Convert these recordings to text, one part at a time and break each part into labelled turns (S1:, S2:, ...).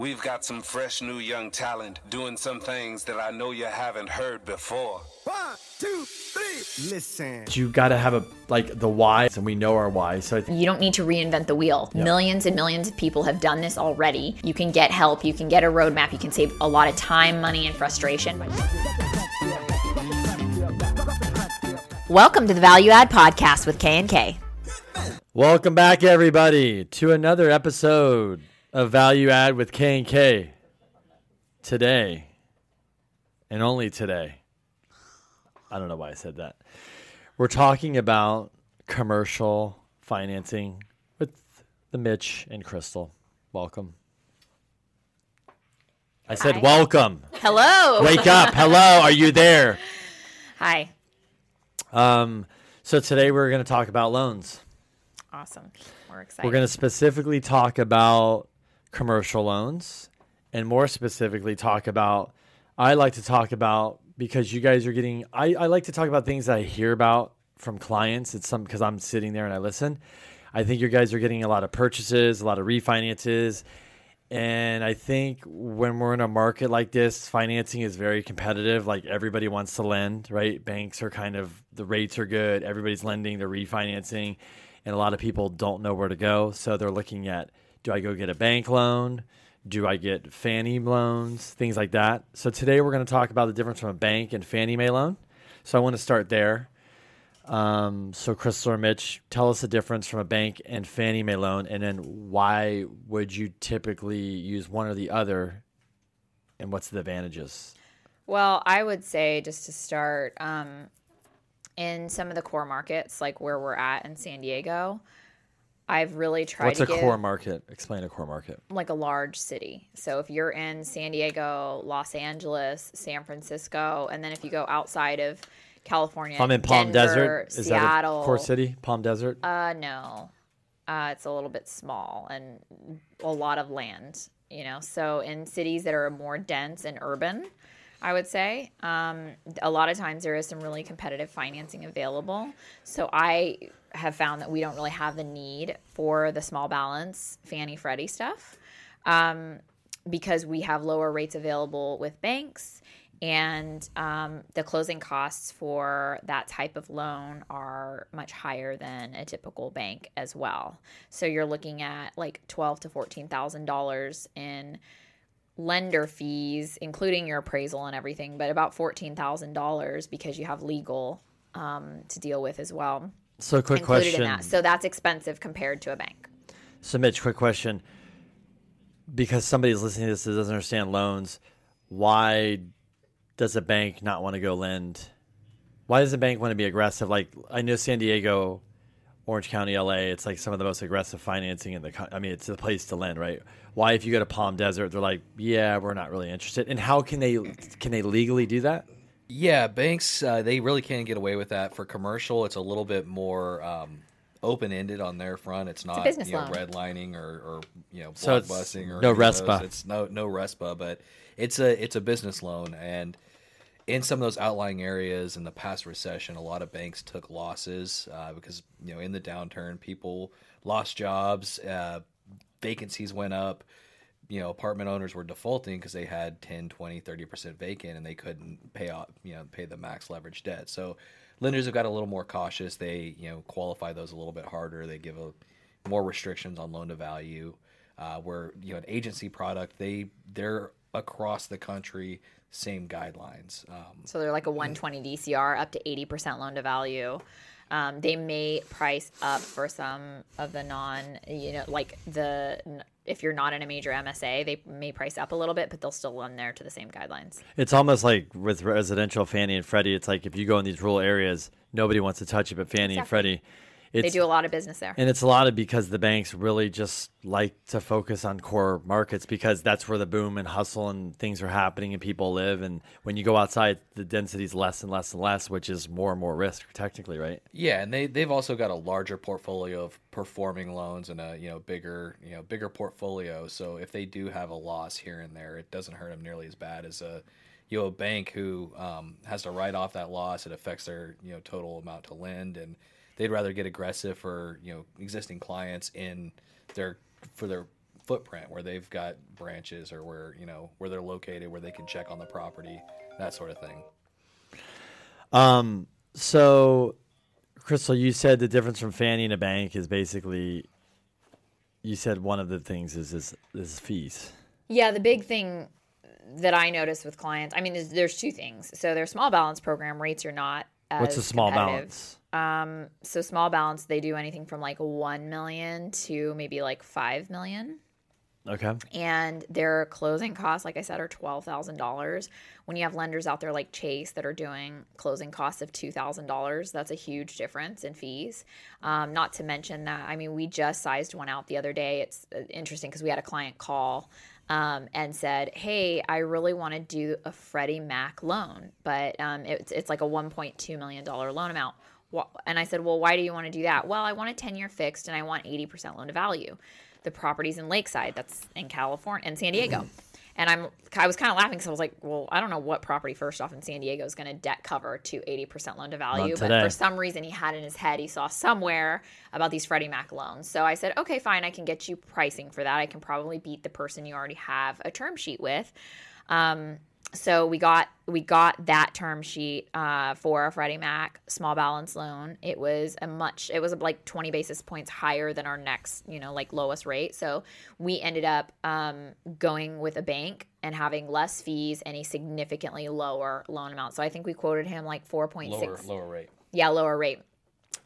S1: We've got some fresh new young talent doing some things that I know you haven't heard before.
S2: One, two, three. Listen.
S3: you got to have a like the why, and we know our why. So I think
S4: You don't need to reinvent the wheel. Millions and millions of people have done this already. You can get help, you can get a roadmap, you can save a lot of time, money, and frustration. Welcome to the Value Add Podcast with K and K.
S3: welcome back everybody to another episode of Value Add with K and K. Today, and only today. I don't know why I said that. We're talking about commercial financing with the Mitch and Crystal. Welcome. I said
S4: Hi.
S3: welcome.
S4: Hello.
S3: Wake up. Hello. Are you there?
S4: Hi.
S3: Um, so today we're going to talk about loans.
S4: Awesome. We're excited.
S3: We're going to specifically talk about commercial loans and more specifically talk about I like to talk about because you guys are getting I, I like to talk about things I hear about from clients. It's some because I'm sitting there and I listen. I think you guys are getting a lot of purchases, a lot of refinances. And I think when we're in a market like this, financing is very competitive. Like everybody wants to lend, right? Banks are kind of the rates are good. Everybody's lending, they're refinancing, and a lot of people don't know where to go. So they're looking at do I go get a bank loan? Do I get Fannie loans? Things like that. So today we're going to talk about the difference from a bank and Fannie Mae loan. So I want to start there. Um, so Crystal or Mitch, tell us the difference from a bank and Fannie Mae loan, and then why would you typically use one or the other, and what's the advantages?
S4: Well, I would say just to start, um, in some of the core markets, like where we're at in San Diego, I've really tried
S3: What's a
S4: give
S3: core market? Explain a core market.
S4: like a large city. So if you're in San Diego, Los Angeles, San Francisco, and then if you go outside of California,
S3: I'm in Palm
S4: Denver,
S3: Desert. Is
S4: Seattle,
S3: that a core city? Palm Desert.
S4: Uh, no, uh, it's a little bit small and a lot of land. You know, so in cities that are more dense and urban, I would say um, a lot of times there is some really competitive financing available. So I have found that we don't really have the need for the small balance Fannie Freddie stuff um, because we have lower rates available with banks and um, the closing costs for that type of loan are much higher than a typical bank as well. So you're looking at like twelve to fourteen thousand dollars in lender fees, including your appraisal and everything, but about fourteen thousand dollars because you have legal um, to deal with as well
S3: So quick question.
S4: that. So that's expensive compared to a bank.
S3: So Mitch, quick question. Because somebody's listening to this that doesn't understand loans, why does a bank not want to go lend? Why does a bank want to be aggressive? Like I know San Diego, Orange County, LA, it's like some of the most aggressive financing in the. co- I mean, it's the place to lend, right? Why, if you go to Palm Desert, they're like, yeah, we're not really interested. And how can they can they legally do that?
S5: Yeah, banks uh, they really can't get away with that. For commercial, it's a little bit more um, open ended on their front. It's not
S4: business
S5: you know,
S4: loan.
S5: redlining or, or you know
S3: So it's
S5: blockbusting or
S3: no
S5: any of those.
S3: RESPA.
S5: It's no no RESPA, but it's a it's a business loan and. In some of those outlying areas in the past recession, a lot of banks took losses uh, because you know in the downturn, people lost jobs, uh, vacancies went up, you know apartment owners were defaulting because they had 10 20 30% vacant and they couldn't pay off you know pay the max leverage debt. So lenders have got a little more cautious. They you know qualify those a little bit harder. They give a more restrictions on loan to value uh, where you know an agency product they they're across the country same guidelines um,
S4: So they're like a 120 DCR, up to 80% loan to value. Um, they may price up for some of the non, you know, like the if you're not in a major MSA, they may price up a little bit, but they'll still lend there to the same guidelines.
S3: It's almost like with residential Fannie and Freddie. It's like if you go in these rural areas, nobody wants to touch it, but Fannie and Freddie. It's,
S4: they do a lot of business there.
S3: And it's a lot of because the banks really just like to focus on core markets because that's where the boom and hustle and things are happening and people live. And when you go outside, the density is less and less and less, which is more and more risk, technically, right?
S5: Yeah, and they they've also got a larger portfolio of performing loans and a you know bigger you know bigger portfolio. So if they do have a loss here and there, it doesn't hurt them nearly as bad as a you know a bank who um, has to write off that loss. It affects their you know total amount to lend, and they'd rather get aggressive for you know existing clients in their for their footprint where they've got branches or where you know where they're located where they can check on the property that sort of thing
S3: Um, so, Crystal, you said the difference from Fannie and a bank is basically, you said one of the things is is, is fees.
S4: Yeah, the big thing that I notice with clients, I mean, there's, there's two things. So their small balance program rates are not as
S3: What's a small balance?
S4: Um, so small balance, they do anything from like one million to maybe like five million.
S3: Okay.
S4: and their closing costs, like I said, are twelve thousand dollars. When you have lenders out there like Chase that are doing closing costs of two thousand dollars, that's a huge difference in fees. Um, not to mention that, I mean, we just sized one out the other day. It's uh, interesting because we had a client call um, and said, "Hey, I really want to do a Freddie Mac loan, but um, it's it's like a one point two million dollar loan amount." And I said, "Well, why do you want to do that?" Well, I want a ten year fixed, and I want eighty percent loan to value the properties in Lakeside, that's in California and San Diego. And I'm I was kind of laughing because I was like, well, I don't know what property first off in San Diego is going to debt cover to 80% loan to value, but for some reason he had in his head he saw somewhere about these Freddie Mac loans. So I said, okay, fine, I can get you pricing for that. I can probably beat the person you already have a term sheet with. Um, so we got we got that term sheet uh, for a Freddie Mac small balance loan. It was a much it was like 20 basis points higher than our next you know like lowest rate. So we ended up um, going with a bank and having less fees and a significantly lower loan amount. So I think we quoted him like 4.6
S5: lower lower rate
S4: yeah, lower rate.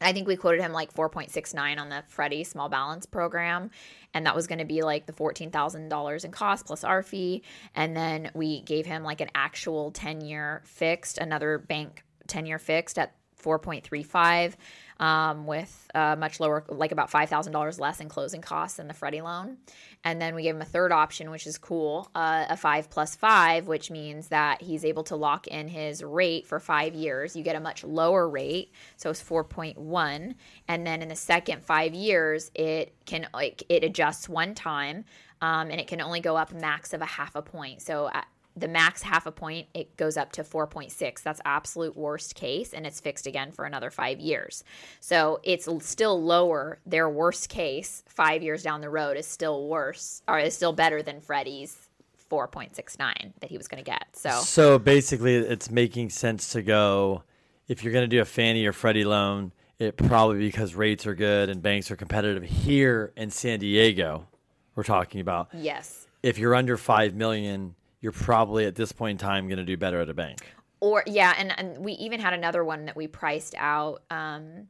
S4: I think we quoted him like 4.69 on the Freddie small balance program. And that was going to be like the $14,000 in cost plus our fee. And then we gave him like an actual 10 year fixed, another bank 10 year fixed at 4.35 um, with uh, much lower, like about $5,000 less in closing costs than the Freddie loan. And then we gave him a third option, which is cool, uh, a five plus five, which means that he's able to lock in his rate for five years. You get a much lower rate, so it's 4.1. And then in the second five years, it can like it adjusts one time, um, and it can only go up max of a half a point. So at the max half a point, it goes up to 4.6. That's absolute worst case, and it's fixed again for another five years. So it's still lower. Their worst case, five years down the road, is still worse, or is still better than Freddie's 4.69 that he was going to get. So
S3: So basically, it's making sense to go if you're going to do a Fannie or Freddie loan. It probably because rates are good and banks are competitive here in San Diego. We're talking about
S4: yes.
S3: if you're under five million, you're probably at this point in time going to do better at a bank.
S4: or yeah and, and we even had another one that we priced out um,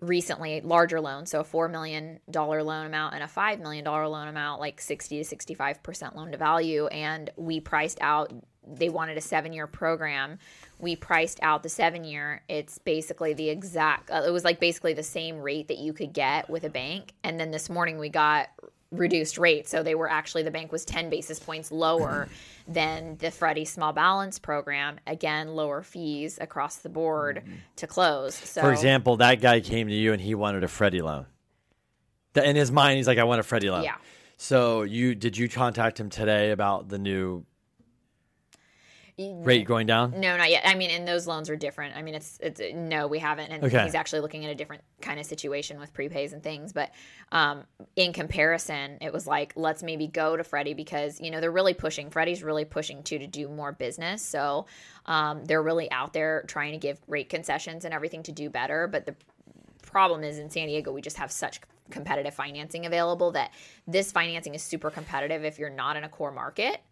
S4: recently larger loan so a $4 million loan amount and a $5 million loan amount like 60 to 65% loan to value and we priced out they wanted a seven year program. We priced out the seven year it's basically the exact uh, it was like basically the same rate that you could get with a bank. And then this morning we got reduced rate. So they were actually the bank was 10 basis points lower than the Freddie small balance program. Again, lower fees across the board mm-hmm. to close. So
S3: For example, that guy came to you and he wanted a Freddie loan. In his mind, he's like, "I want a Freddie loan."
S4: Yeah.
S3: So you did you contact him today about the new rate going down?
S4: No, not yet. I mean, and those loans are different. I mean, it's it's no, we haven't, and
S3: Okay.
S4: he's actually looking at a different kind of situation with prepays and things. But um, in comparison, it was like let's maybe go to Freddie because you know they're really pushing. Freddie's really pushing too to do more business, so um, they're really out there trying to give rate concessions and everything to do better. But the problem is in San Diego, we just have such competitive financing available that this financing is super competitive if you're not in a core market.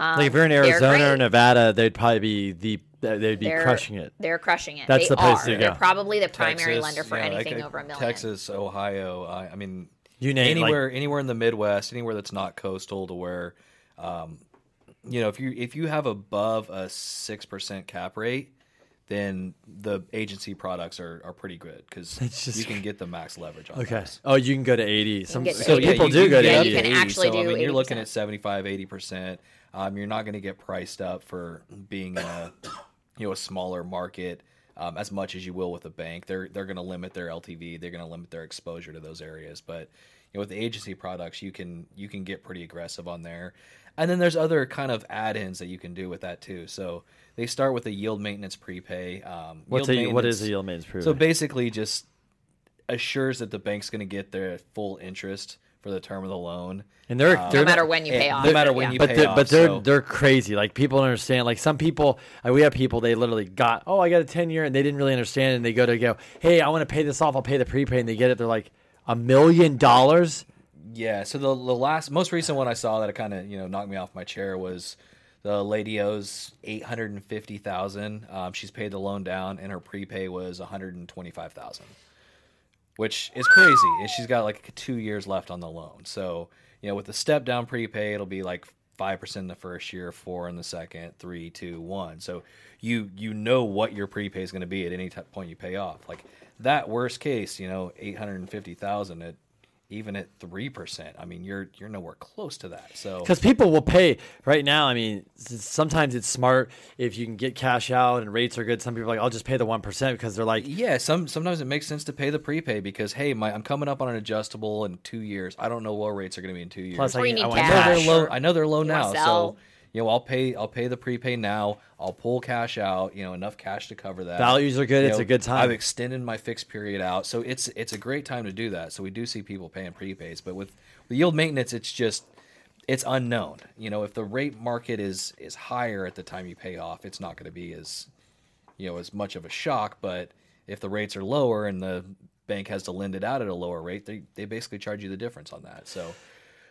S4: Um,
S3: Like if you're in Arizona or. Nevada, they'd probably be the they'd be
S4: They're-
S3: crushing it.
S4: They're crushing it.
S3: That's
S4: they
S3: the place
S4: are.
S3: to
S4: They're
S3: go.
S4: probably the primary lender for
S5: yeah, like,
S4: anything
S5: uh,
S4: over a million.
S5: Texas, Ohio. I, I mean,
S3: You name like-
S5: anywhere, anywhere in the Midwest, anywhere that's not coastal, to where, um, you know, if you if you have above a six percent cap rate, then the agency products are, are pretty good because you can get the max leverage on
S3: Okay.
S5: those.
S3: Oh, you can go to eighty. Some so
S4: 80.
S3: people
S5: you-
S3: do
S5: you
S3: go to
S4: Yeah,
S5: up
S3: eighty.
S4: you can actually
S5: so, I
S4: do
S5: mean, you're looking at 75, 80 percent. Um, you're not going to get priced up for being in a you know a smaller market um, as much as you will with a bank. They're they're going to limit their LTV. They're going to limit their exposure to those areas. But you know with the agency products, you can you can get pretty aggressive on there. And then there's other kind of add-ins that you can do with that too. So they start with a yield maintenance prepay. Um,
S3: What's a what is a yield maintenance proof?
S5: so basically, just assures that the bank's going to get their full interest for the term of the loan.
S3: And they're,
S5: Uh,
S3: they're
S4: no matter
S3: not-
S4: when you pay off.
S5: no matter when
S4: yeah.
S5: you
S3: but
S5: pay
S3: they're,
S5: off,
S3: but they're
S5: so-
S3: they're crazy. Like people don't understand. Like some people, like, we have people they literally got. Oh, I got a ten year, and they didn't really understand. And they go to go, hey, I want to pay this off. I'll pay the prepay and they get it. They're like a million dollars.
S5: Yeah. So the the last most recent one I saw that kind of you know knocked me off my chair was the lady owes eight hundred and fifty thousand. Um, she's paid the loan down, and her prepay was one hundred and twenty five thousand, which is crazy. And she's got like two years left on the loan. So you know with the step down prepay, it'll be like five percent in the first year, four in the second, three, two, one. So you you know what your prepay is going to be at any t- point you pay off. Like that worst case, you know, eight hundred and fifty thousand at even at three percent. I mean, you're you're nowhere close to that. So
S3: Because people will pay right now. I mean, sometimes it's smart if you can get cash out and rates are good. Some people are like, I'll just pay the one percent because they're like,
S5: yeah, some sometimes it makes sense to pay the prepay because hey, my I'm coming up on an adjustable in two years. I don't know what rates are going to be in two years.
S3: Plus,
S4: Or
S3: I,
S4: you need
S3: I want
S5: I know they're low. I know they're low
S4: you
S5: now.
S4: sell.
S5: So you know, I'll pay. I'll pay the prepay now. I'll pull cash out. You know, enough cash to cover that.
S3: Values are good,
S5: You
S3: it's
S5: know,
S3: a good time.
S5: I've extended my fixed period out, so it's it's a great time to do that. So we do see people paying prepays, but with with yield maintenance, it's just it's unknown. You know, if the rate market is is higher at the time you pay off, it's not going to be as you know as much of a shock. But if the rates are lower and the bank has to lend it out at a lower rate, they they basically charge you the difference on that. So.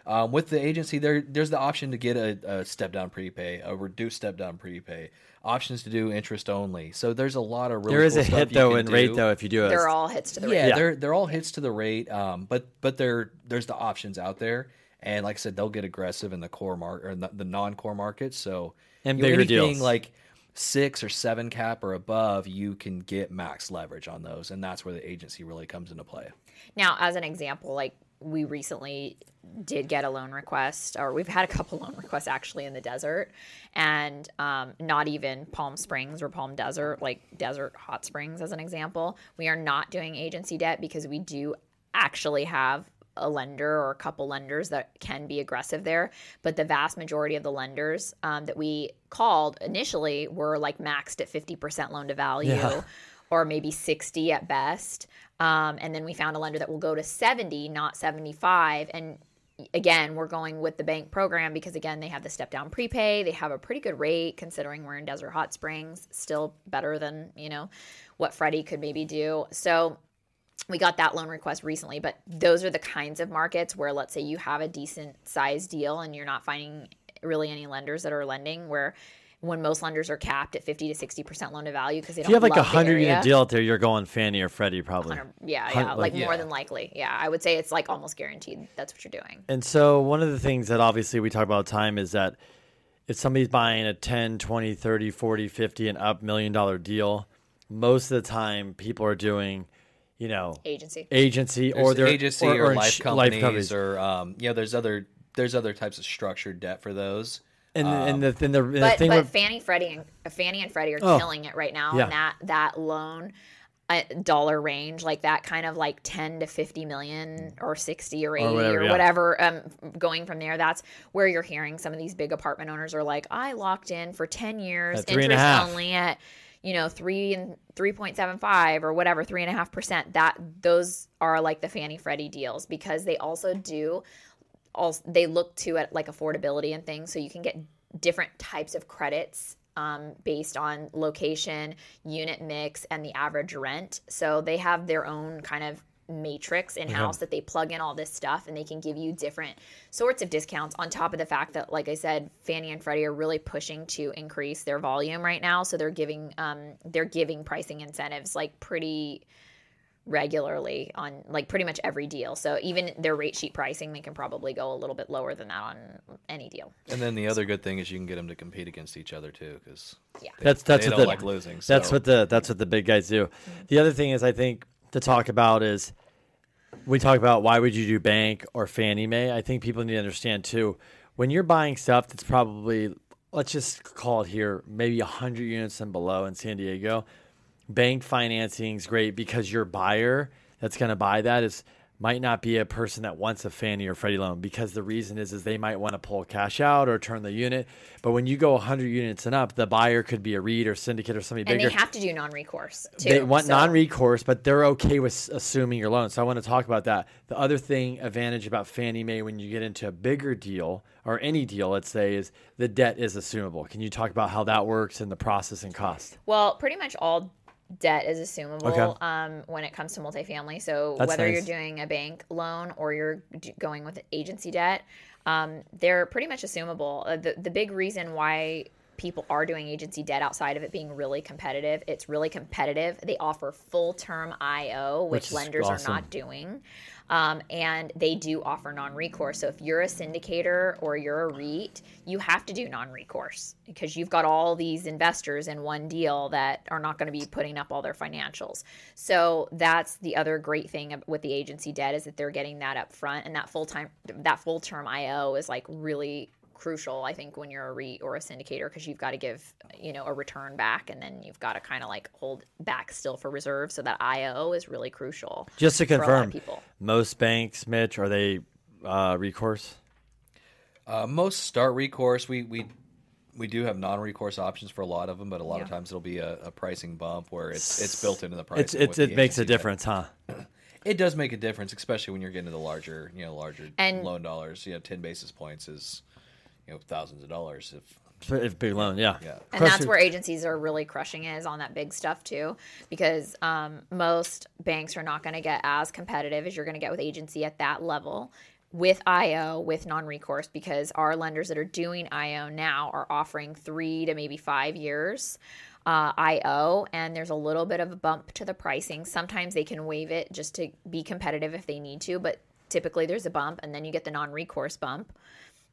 S5: Um, with the agency, there there's the option to get a, a step down prepay, a reduced step down prepay, options to do interest only. So there's a lot of really
S3: there is
S5: cool
S3: a
S5: stuff
S3: hit though
S5: can
S3: in rate though if you do it.
S4: They're all hits to the
S5: Yeah,
S4: rate.
S5: they're they're all hits to the rate, um, but but there there's the options out there, and like I said, they'll get aggressive in the core market or the, the non-core markets. So
S3: And
S5: you know,
S3: bigger
S5: anything
S3: deals.
S5: like six or seven cap or above, you can get max leverage on those, and that's where the agency really comes into play.
S4: Now, as an example, like we recently did get a loan request, or we've had a couple loan requests actually in the desert, and um, not even Palm Springs or Palm Desert, like Desert Hot Springs, as an example. We are not doing agency debt because we do actually have a lender or a couple lenders that can be aggressive there. But the vast majority of the lenders um, that we called initially were like maxed at 50% loan to value
S3: Yeah.
S4: Or maybe 60 at best. Um, and then we found a lender that will go to 70, not 75. And again, we're going with the bank program because, again, they have the step down prepay. They have a pretty good rate considering we're in Desert Hot Springs, still better than, you know, what Freddie could maybe do. So, we got that loan request recently, but those are the kinds of markets where, let's say, you have a decent sized deal and you're not finding really any lenders that are lending where when most lenders are capped at 50 to 60% loan to value because they don't if
S3: you have like a hundred
S4: area.
S3: unit deal out there, you're going Fannie or Freddie probably.
S4: Yeah,
S3: Hun-
S4: yeah,
S3: like-
S4: like, more
S5: Yeah.
S4: than likely. Yeah, I would say it's like almost guaranteed that's what you're doing.
S3: And so one of the things that obviously we talk about all the time is that if somebody's buying a 10, 20, 30, 40, 50 and up million dollar deal, most of the time people are doing, you know,
S4: Agency.
S3: agency or their
S5: agency or, life,
S3: ins-
S5: companies or um, you know, there's other there's other types of structured debt for those.
S3: And, and the, and the, and the thing
S4: but
S3: with,
S4: Fannie, Freddie, and Fannie and Freddie are
S3: Oh,
S4: killing it right now.
S3: yeah.
S4: And that that loan uh, dollar range, like that kind of like 10 to 50 million or 60 or 80 or
S3: whatever,
S4: whatever,
S3: yeah.
S4: um, going from there. That's where you're hearing some of these big apartment owners are like, I locked in for 10 years,
S3: At three and a
S4: interest only at, you know, three and 3.75 or whatever, three and a half percent. That those are like the Fannie Freddie deals because they also do also they look to at like affordability and things. So you can get different types of credits um, based on location unit mix and the average rent. So they have their own kind of matrix in house that they plug in all this stuff and they can give you different sorts of discounts on top of the fact that like i said fannie and freddie are really pushing to increase their volume right now. So they're giving um, they're giving pricing incentives like pretty regularly on like pretty much every deal. So even their rate sheet pricing, they can probably go a little bit lower than that on any deal.
S5: And then the other good thing is you can get them to compete against each other too, because
S4: Yeah.
S3: that's that's
S5: they
S3: what
S5: don't
S3: the,
S5: like losing.
S3: That's
S5: so-
S3: what the that's what the big guys do. The other thing is I think to talk about is we talk about why would you do bank or Fannie Mae. I think people need to understand too when you're buying stuff that's probably let's just call it here maybe 100 units and below in San Diego. Bank financing is great because your buyer that's going to buy that is might not be a person that wants a Fannie or Freddie loan because the reason is is they might want to pull cash out or turn the unit. But when you go 100 units and up, the buyer could be a REIT or syndicate or something bigger.
S4: And they have to do non-recourse too.
S3: They want
S4: so-
S3: non-recourse, but they're okay with assuming your loan. So I want to talk about that. The other thing, advantage about Fannie Mae when you get into a bigger deal or any deal, let's say, is the debt is assumable. Can you talk about how that works and the process and cost?
S4: Well, pretty much all debt is assumable
S3: Okay.
S4: um, when it comes to multifamily. So
S3: That's
S4: whether you're doing a bank loan or you're going with agency debt, um, they're pretty much assumable. Uh, the the big reason why people are doing agency debt outside of it being really competitive, it's really competitive. They offer full term IO, which,
S3: Which
S4: lenders
S3: awesome.
S4: are not doing. Um, and they do offer non-recourse. So if you're a syndicator or you're a REIT, you have to do non-recourse because you've got all these investors in one deal that are not going to be putting up all their financials. So that's the other great thing with the agency debt is that they're getting that up front, and that full time that full term IO is like really crucial i think when you're a REIT or a syndicator because you've got to give you know a return back and then you've got to kind of like hold back still for reserve so that io is really crucial
S3: Just to
S4: for a lot of
S3: confirm,
S4: people.
S3: most banks, Mitch, are they uh, recourse?
S5: Uh, most start recourse. We we we do have non-recourse options for a lot of them, but a lot of times it'll be a, a pricing bump where it's it's built into the price.
S3: It's, it's, it makes a difference, huh?
S5: It does make a difference, especially when you're getting to the larger, you know, larger
S4: And-
S5: loan dollars. You know, ten basis points is, you know, thousands of dollars. If
S3: If big loan, yeah.
S5: Yeah.
S4: and that's
S3: Question-
S4: where agencies are really crushing it is on that big stuff too because um, most banks are not going to get as competitive as you're going to get with agency at that level with io with non-recourse because our lenders that are doing io now are offering three to maybe five years uh, io and there's a little bit of a bump to the pricing sometimes they can waive it just to be competitive if they need to but typically there's a bump and then you get the non-recourse bump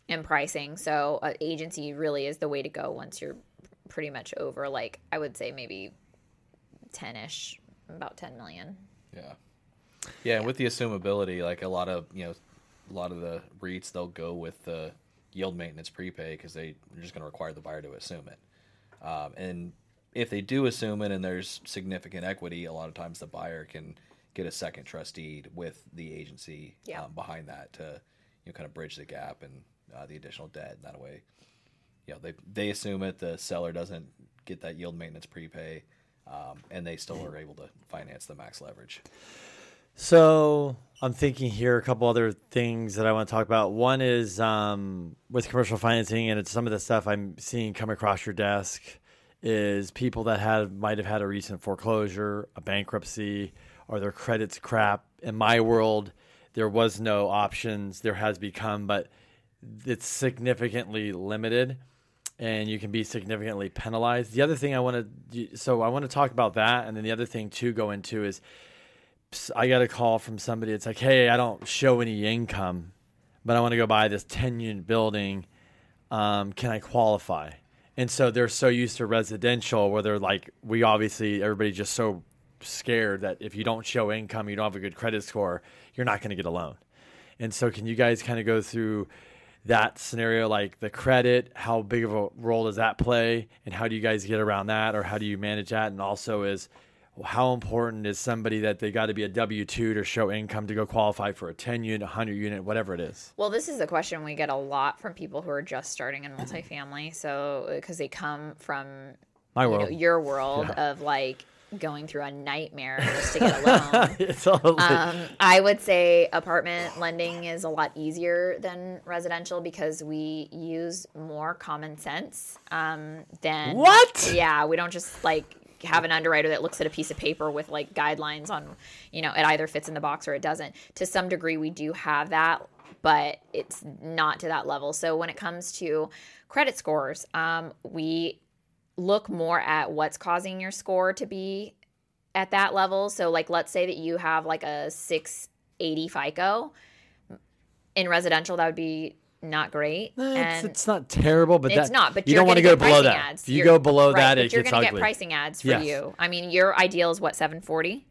S4: in pricing. So uh, agency really is the way to go once you're pretty much over like I would say maybe 10ish, about 10 million.
S5: yeah, yeah, and with the assumability, like a lot of you know, a lot of the REITs they'll go with the yield maintenance prepay because they they're just going to require the buyer to assume it. Um, and if they do assume it and there's significant equity, a lot of times the buyer can get a second trust deed with the agency
S4: Yeah.
S5: um, behind that to you know kind of bridge the gap and uh, the additional debt. That way, you know, they they assume it. The seller doesn't get that yield maintenance prepay, um, and they still are able to finance the max leverage.
S3: So I'm thinking here a couple other things that I want to talk about. One is um, with commercial financing, and it's some of the stuff I'm seeing come across your desk is people that had might have had a recent foreclosure, a bankruptcy, or their credit's crap. In my world, there was no options. There has become, but it's significantly limited and you can be significantly penalized. The other thing I want to so I want to talk about that and then the other thing to go into is I got a call from somebody it's like, "Hey, I don't show any income, but I want to go buy this 10 unit building. Um, can I qualify?" And so they're so used to residential where they're like we obviously everybody just so scared that if you don't show income, you don't have a good credit score, you're not going to get a loan. And so, can you guys kind of go through that scenario, like the credit? How big of a role does that play, and how do you guys get around that, or how do you manage that? And also, is how important is somebody that they got to be a W two to show income to go qualify for a ten unit, a hundred unit, whatever it is?
S4: Well, this is a question we get a lot from people who are just starting in multifamily. So, because they come from
S3: My
S4: you know,
S3: world,
S4: your world of like going through a nightmare just to get a loan.
S3: it's
S4: Um, I would say apartment lending is a lot easier than residential because we use more common sense um, than
S3: What?
S4: Yeah, we don't just like have an underwriter that looks at a piece of paper with like guidelines on, you know, it either fits in the box or it doesn't. To some degree, we do have that, but it's not to that level. So when it comes to credit scores, um, we look more at what's causing your score to be at that level. So like let's say that you have like a 680 FICO in residential that would be not great.
S3: Eh, It's, it's not terrible, but
S4: it's
S3: that,
S4: not, but
S3: you don't want to go below that.
S4: ads.
S3: If you
S4: You're-
S3: go below
S4: right,
S3: that, it
S4: you're
S3: gets
S4: gonna get pricing ads for
S3: Yes.
S4: you. I mean, your ideal is what 740.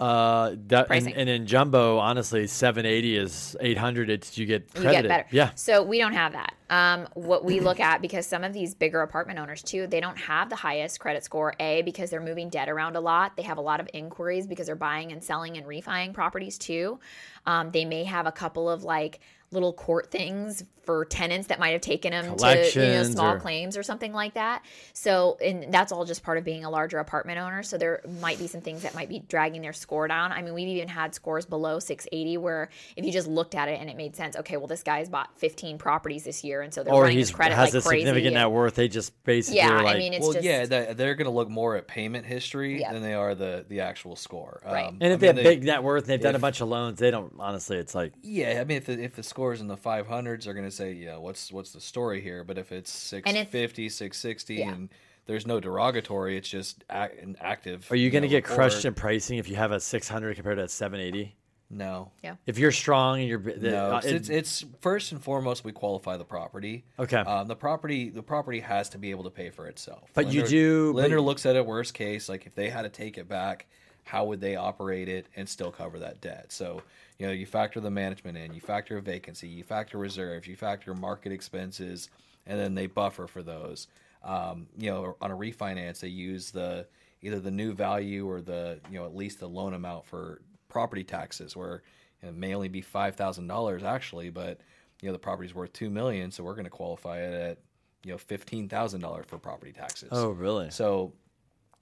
S3: Uh, that, and, and in jumbo, honestly, 780 is 800. It's you get
S4: you get better.
S3: Yeah.
S4: So we don't have that. Um, what we look at because some of these bigger apartment owners too, they don't have the highest credit score. A because they're moving debt around a lot. They have a lot of inquiries because they're buying and selling and refining properties too. Um, they may have a couple of like little court things for tenants that might have taken them to you know small
S3: or-
S4: claims or something like that. So and that's all just part of being a larger apartment owner. So there might be some things that might be dragging their score down. I mean, we've even had scores below 680 where if you just looked at it and it made sense, okay, well this guy's bought 15 properties this year, and so they're
S3: Or
S4: running
S3: he's
S4: his credit
S3: has
S4: like
S3: a
S4: crazy.
S3: significant
S4: and-
S3: net worth. They just basically
S4: Yeah,
S3: are like,
S4: I mean it's
S5: well,
S4: just
S5: yeah, they- they're going to look more at payment history
S4: Yep.
S5: than they are the the actual score.
S4: Right.
S5: Um,
S3: and
S5: I
S3: if they
S5: mean,
S3: have big net worth and they've done a bunch of loans, they don't. Honestly, it's like
S5: Yeah, I mean, if the, if the score's in the 500s, they're going to say, yeah, what's what's the story here? But if it's
S4: And if-
S5: 650, 660,
S4: Yeah.
S5: and there's no derogatory, it's just ac an active.
S3: Are you going to
S5: know,
S3: get crushed in pricing if you have a 600 compared to a 780?
S5: No.
S4: yeah.
S3: If you're strong and you're the-
S5: No,
S3: uh,
S5: it's, it's it's first and foremost we qualify the property.
S3: Okay.
S5: Um, the property the property has to be able to pay for itself.
S3: But you
S5: Lender-
S3: do- but-
S5: Lender looks at it worst case, like if they had to take it back, how would they operate it and still cover that debt? So you know you factor the management in, you factor a vacancy, you factor reserves, you factor market expenses, and then they buffer for those. Um, you know, on a refinance, they use the either the new value or the you know at least the loan amount for property taxes, where it may only be five thousand dollars actually, but you know the property's worth two million, so we're going to qualify it at you know fifteen thousand dollars for property taxes.
S3: oh, really?
S5: So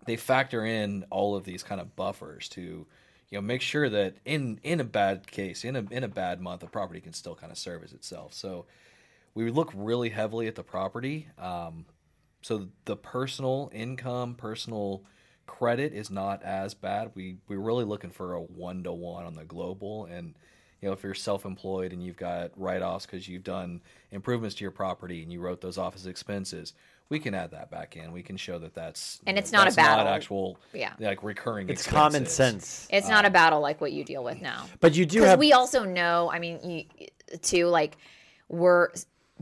S5: they factor in all of these kind of buffers to you know make sure that in in a bad case in a in a bad month the property can still kind of service itself. So we look really heavily at the property um, so the personal income personal credit is not as bad. We we're really looking for a one to one on the global. And you know if you're self-employed and you've got write-offs because you've done improvements to your property and you wrote those off as expenses we can add that back in we can show that that's
S4: And it's
S5: know,
S4: not a
S5: that's
S4: battle.
S5: actual
S4: Yeah.
S5: like recurring
S3: It's common sense.
S4: It's not a battle like what you deal with now.
S3: But you do
S4: because
S3: have
S4: we also know i mean you too like we're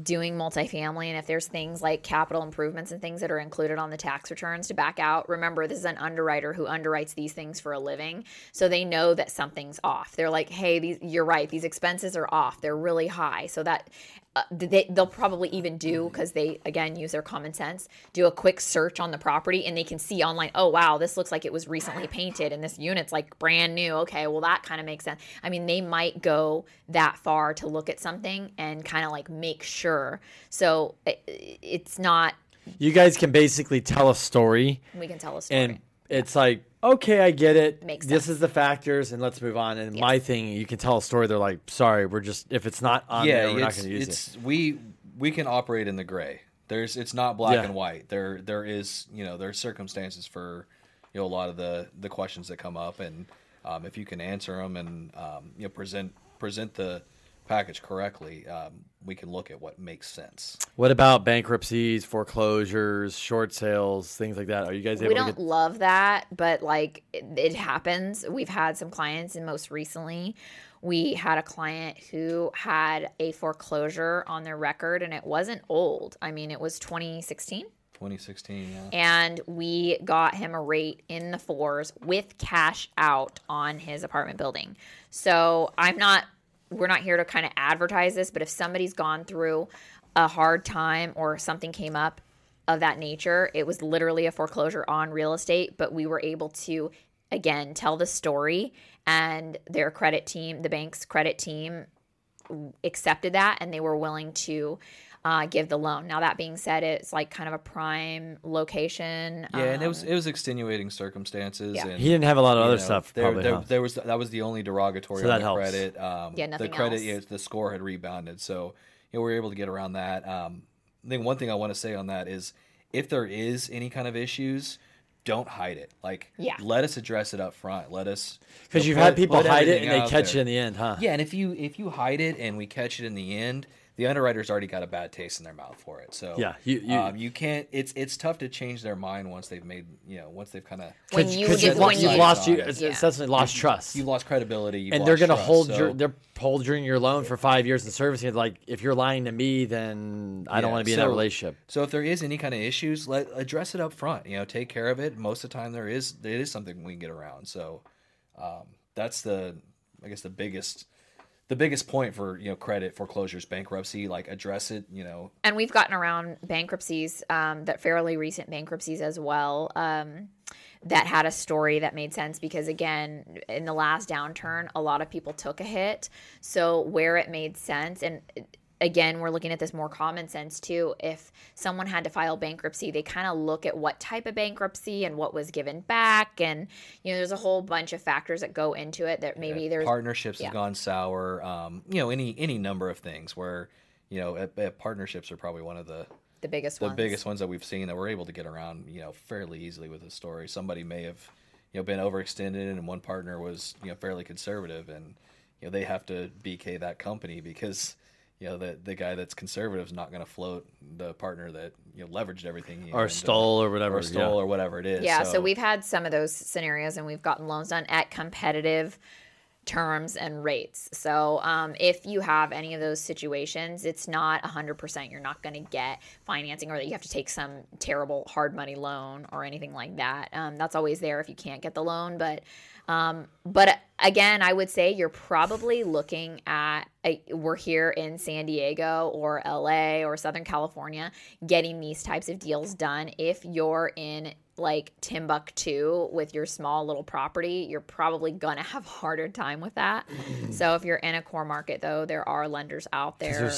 S4: doing multifamily and if there's things like capital improvements and things that are included on the tax returns to back out remember this is an underwriter who underwrites these things for a living so they know that something's off they're like hey these you're right these expenses are off they're really high so that uh, they, they'll probably even do because they again use their common sense do a quick search on the property and they can see online oh wow this looks like it was recently painted and this unit's like brand new. Okay well that kind of makes sense. I mean they might go that far to look at something and kind of like make sure. So it, it's not
S3: you guys can basically tell a story
S4: we can tell a story.
S3: and it's like okay i get it.
S4: Makes
S3: this
S4: sense.
S3: is the factors and let's move on. And my thing you can tell a story they're like sorry we're just if it's not on
S5: yeah
S3: there we're not going to use it.
S5: we we can operate in the gray. There's it's not black
S3: Yeah.
S5: and white. There there is you know there's circumstances for you know a lot of the the questions that come up and um, if you can answer them and um, you know present present the package correctly um, we can look at what makes sense.
S3: What about bankruptcies foreclosures short sales things like that? Are you guys able
S4: we
S3: to
S4: don't
S3: get
S4: love that but like it, it happens. We've had some clients and most recently we had a client who had a foreclosure on their record and it wasn't old. I mean it was 2016
S5: 2016 yeah.
S4: And we got him a rate in the fours with cash out on his apartment building. So I'm not, we're not here to kind of advertise this, but if somebody's gone through a hard time or something came up of that nature, it was literally a foreclosure on real estate, but we were able to, again, tell the story and their credit team, the bank's credit team, accepted that and they were willing to uh, give the loan. Now that being said, it's like kind of a prime location.
S5: yeah and it
S4: um,
S5: was it was extenuating circumstances
S4: Yeah.
S5: and
S3: he didn't have a lot of other
S5: know,
S3: stuff
S5: There,
S3: probably
S5: there,
S3: huh?
S5: there was that was the only derogatory
S3: So
S5: on
S3: that
S5: the
S3: helps.
S5: credit. Um,
S4: Yeah,
S5: the credit,
S4: else.
S5: yeah, the score had rebounded, so you know, we were able to get around that. Um, I think one thing I want to say on that is if there is any kind of issues, don't hide it. Like,
S4: Yeah.
S5: let us address it up front. Let us
S3: because
S5: you
S3: you've
S5: know,
S3: had people hide it and they catch
S5: there.
S3: it in the end huh
S5: Yeah, and if you if you hide it and we catch it in the end, the underwriter's already got a bad taste in their mouth for it. So
S3: Yeah, you- you-
S5: um, you can't. It's it's tough to change their mind once they've made you know once they've kind of
S4: When you
S3: because you've,
S4: when
S3: lost,
S4: you-
S3: you've lost you
S5: Yeah.
S4: Yeah.
S3: essentially lost trust
S5: you've lost credibility. You've
S3: and they're going to hold
S5: so-
S3: your they're holding your loan for five years in servicing it like if you're lying to me then i don't want to be in that relationship
S5: So if there is any kind of issues, let address it up front. You know, take care of it. Most of the time, there is it is something we can get around. So, Um, that's the, I guess, the biggest, the biggest point for you know credit foreclosures, bankruptcy. Like address it. You know,
S4: and we've gotten around bankruptcies um, that fairly recent bankruptcies as well um, that had a story that made sense because again in the last downturn a lot of people took a hit so where it made sense and again we're looking at this more common sense too if someone had to file bankruptcy they kind of look at what type of bankruptcy and what was given back and you know there's a whole bunch of factors that go into it that maybe there's
S5: partnerships
S4: yeah.
S5: have gone sour. Um, you know, any any number of things where you know at, at partnerships are probably one of the
S4: the biggest
S5: the
S4: ones.
S5: biggest ones that we've seen that we're able to get around, you know, fairly easily with a story. Somebody may have, you know, been overextended, and one partner was, you know, fairly conservative, and you know they have to BK that company because, you know, the the guy that's conservative is not going to float the partner that you know leveraged everything he
S3: Or stole or whatever,
S5: or stole
S3: yeah.
S5: or whatever it is.
S4: Yeah, so. we've had some of those scenarios and we've gotten loans done at competitive terms and rates. So um, if you have any of those situations, it's not 100% you're not going to get financing or that you have to take some terrible hard money loan or anything like that. Um, that's always there if you can't get the loan. But um, but again, I would say you're probably looking at a, we're here in San Diego or LA or Southern California getting these types of deals done. If you're in like Timbuktu with your small little property, you're probably gonna have a harder time with that. so if you're in a core market, though, there are lenders out there.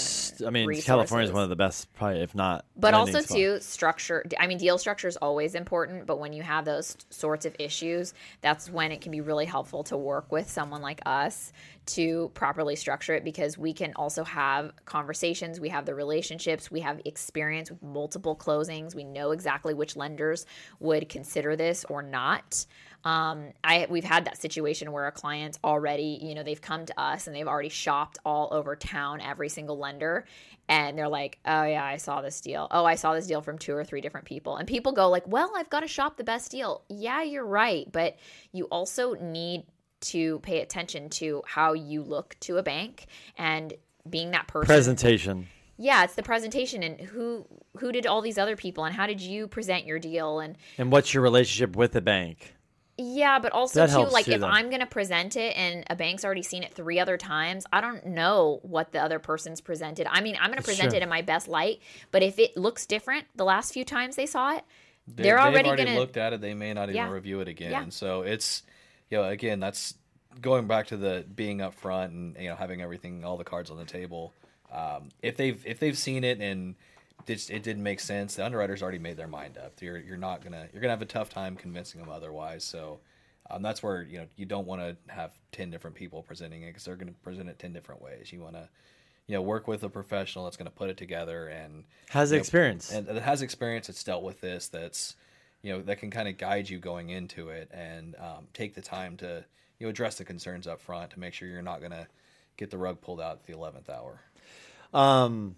S3: I mean. California is one of the best, probably if not.
S4: But also
S3: spot.
S4: too, structure. I mean, deal structure is always important. But when you have those sorts of issues, that's when it can be really helpful to work with someone like us to properly structure it because we can also have conversations. We have the relationships. We have experience with multiple closings. We know exactly which lenders would consider this or not. Um, I we've had that situation where a client already, you know, they've come to us and they've already shopped all over town, every single lender, and they're like, "Oh yeah, I saw this deal. Oh, I saw this deal from two or three different people." And people go like, "Well, I've got to shop the best deal." Yeah, you're right, but you also need to pay attention to how you look to a bank and being that person
S3: presentation.
S4: Yeah it's the presentation and who who did all these other people and how did you present your deal and
S3: And what's your relationship with the bank?
S4: yeah but also
S3: That
S4: too like
S3: too,
S4: if
S3: then.
S4: i'm going to present it and a bank's already seen it three other times i don't know what the other person's presented i mean i'm going to present
S3: true.
S4: it in my best light but if it looks different the last few times they saw it
S5: They-
S4: they're
S5: they've
S4: already,
S5: already
S4: going to
S5: looked at it. They may not even
S4: Yeah.
S5: review it again.
S4: Yeah.
S5: So it's, you know, again, that's going back to the being up front and you know having everything, all the cards on the table. Um, if they've if they've seen it and it, it didn't make sense, the underwriter's already made their mind up. You're you're not gonna you're gonna have a tough time convincing them otherwise. So. Um, that's where you know you don't want to have ten different people presenting it because they're going to present it ten different ways. You want to, you know, work with a professional that's going to put it together and
S3: Has
S5: know,
S3: experience.
S5: and that has experience that's dealt with this that's you know that can kind of guide you going into it and um, take the time to you know address the concerns up front to make sure you're not going to get the rug pulled out at the 11th hour
S3: Um,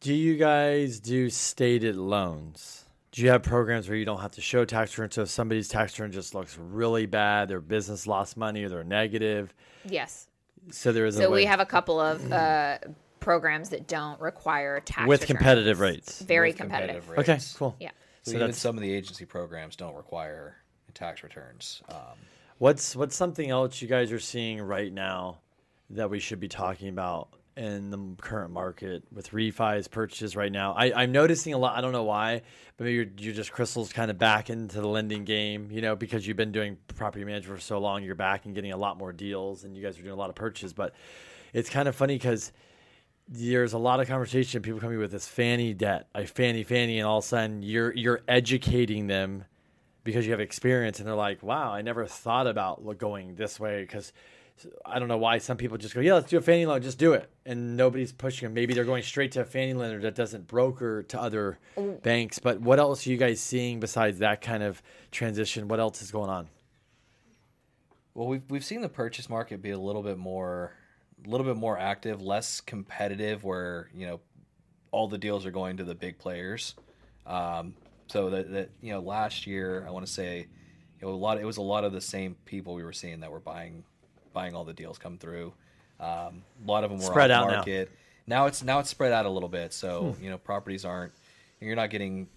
S3: do you guys do stated loans? Do you have programs where you don't have to show tax return? So if somebody's tax return just looks really bad, their business lost money or they're negative,
S4: yes
S3: so there is a
S4: so
S3: way
S4: we have a couple of uh, programs that don't require tax returns.
S3: with
S4: returns.
S3: competitive rates.
S4: very
S5: With
S4: competitive,
S3: Okay,
S5: rates.
S3: cool.
S4: yeah
S5: so,
S3: So
S5: even some of the agency programs don't require tax returns um,
S3: What's what's something else you guys are seeing right now that we should be talking about in the current market with refis purchases right now? I, I'm noticing a lot. I don't know why, but maybe you're, you're just Crystal's kind of back into the lending game. You know, because you've been doing property management for so long, you're back and getting a lot more deals, and you guys are doing a lot of purchases. But it's kind of funny because there's a lot of conversation. People coming with this Fannie debt, I Fannie Fannie, and all of a sudden you're you're educating them because you have experience and they're like, wow, I never thought about going this way because I don't know why some people just go, yeah, let's do a Fannie loan, just do it. And nobody's pushing them. Maybe they're going straight to a Fannie lender that doesn't broker to other banks. But what else are you guys seeing besides that kind of transition? What else is going on?
S5: Well, we've we've seen the purchase market be a little bit more, a little bit more active, less competitive, where you know all the deals are going to the big players. Um, so that, that you know, last year I want to say, you know, a lot. It was a lot of the same people we were seeing that were buying, buying all the deals come through. Um, a lot of them were
S3: Spread out
S5: market. Now. it's now it's spread out a little bit. So you know, properties aren't. You're not getting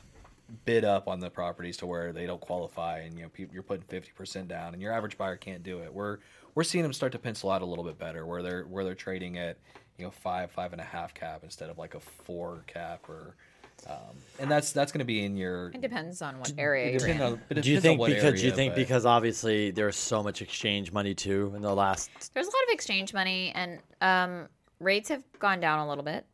S5: bid up on the properties to where they don't qualify, and you know people, you're putting fifty percent down, and your average buyer can't do it. We're we're seeing them start to pencil out a little bit better, where they're where they're trading at you know five five and a half cap instead of like a four cap or. Um, and that's that's going to be in your.
S4: It depends on what area
S5: it
S4: you're
S5: depends
S4: in.
S5: on- it
S3: Do you
S5: depends on
S3: think
S5: what
S3: because you think
S5: but-
S3: because obviously there's so much exchange money too in the last
S4: There's a lot of exchange money, and um, rates have gone down a little bit.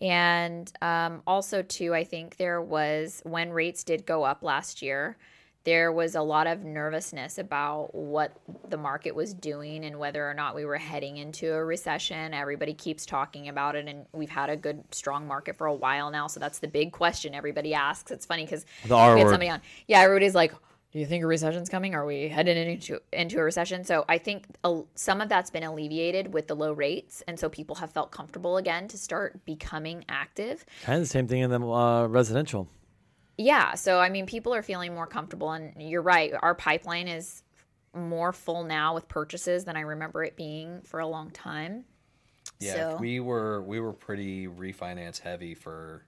S4: And um, also, too, I think there was when rates did go up last year, there was a lot of nervousness about what the market was doing and whether or not we were heading into a recession. Everybody keeps talking about it, and we've had a good, strong market for a while now. So that's the big question everybody asks. It's funny because we had somebody on. Yeah, everybody's like, "Do you think a recession's coming? Are we headed into into a recession?" So I think a, some of that's been alleviated with the low rates, and so people have felt comfortable again to start becoming active.
S3: kind of the same thing in the uh, residential.
S4: Yeah, so I mean, people are feeling more comfortable, and you're right. Our pipeline is more full now with purchases than I remember it being for a long time.
S5: Yeah,
S4: So-
S5: we were we were pretty refinance heavy for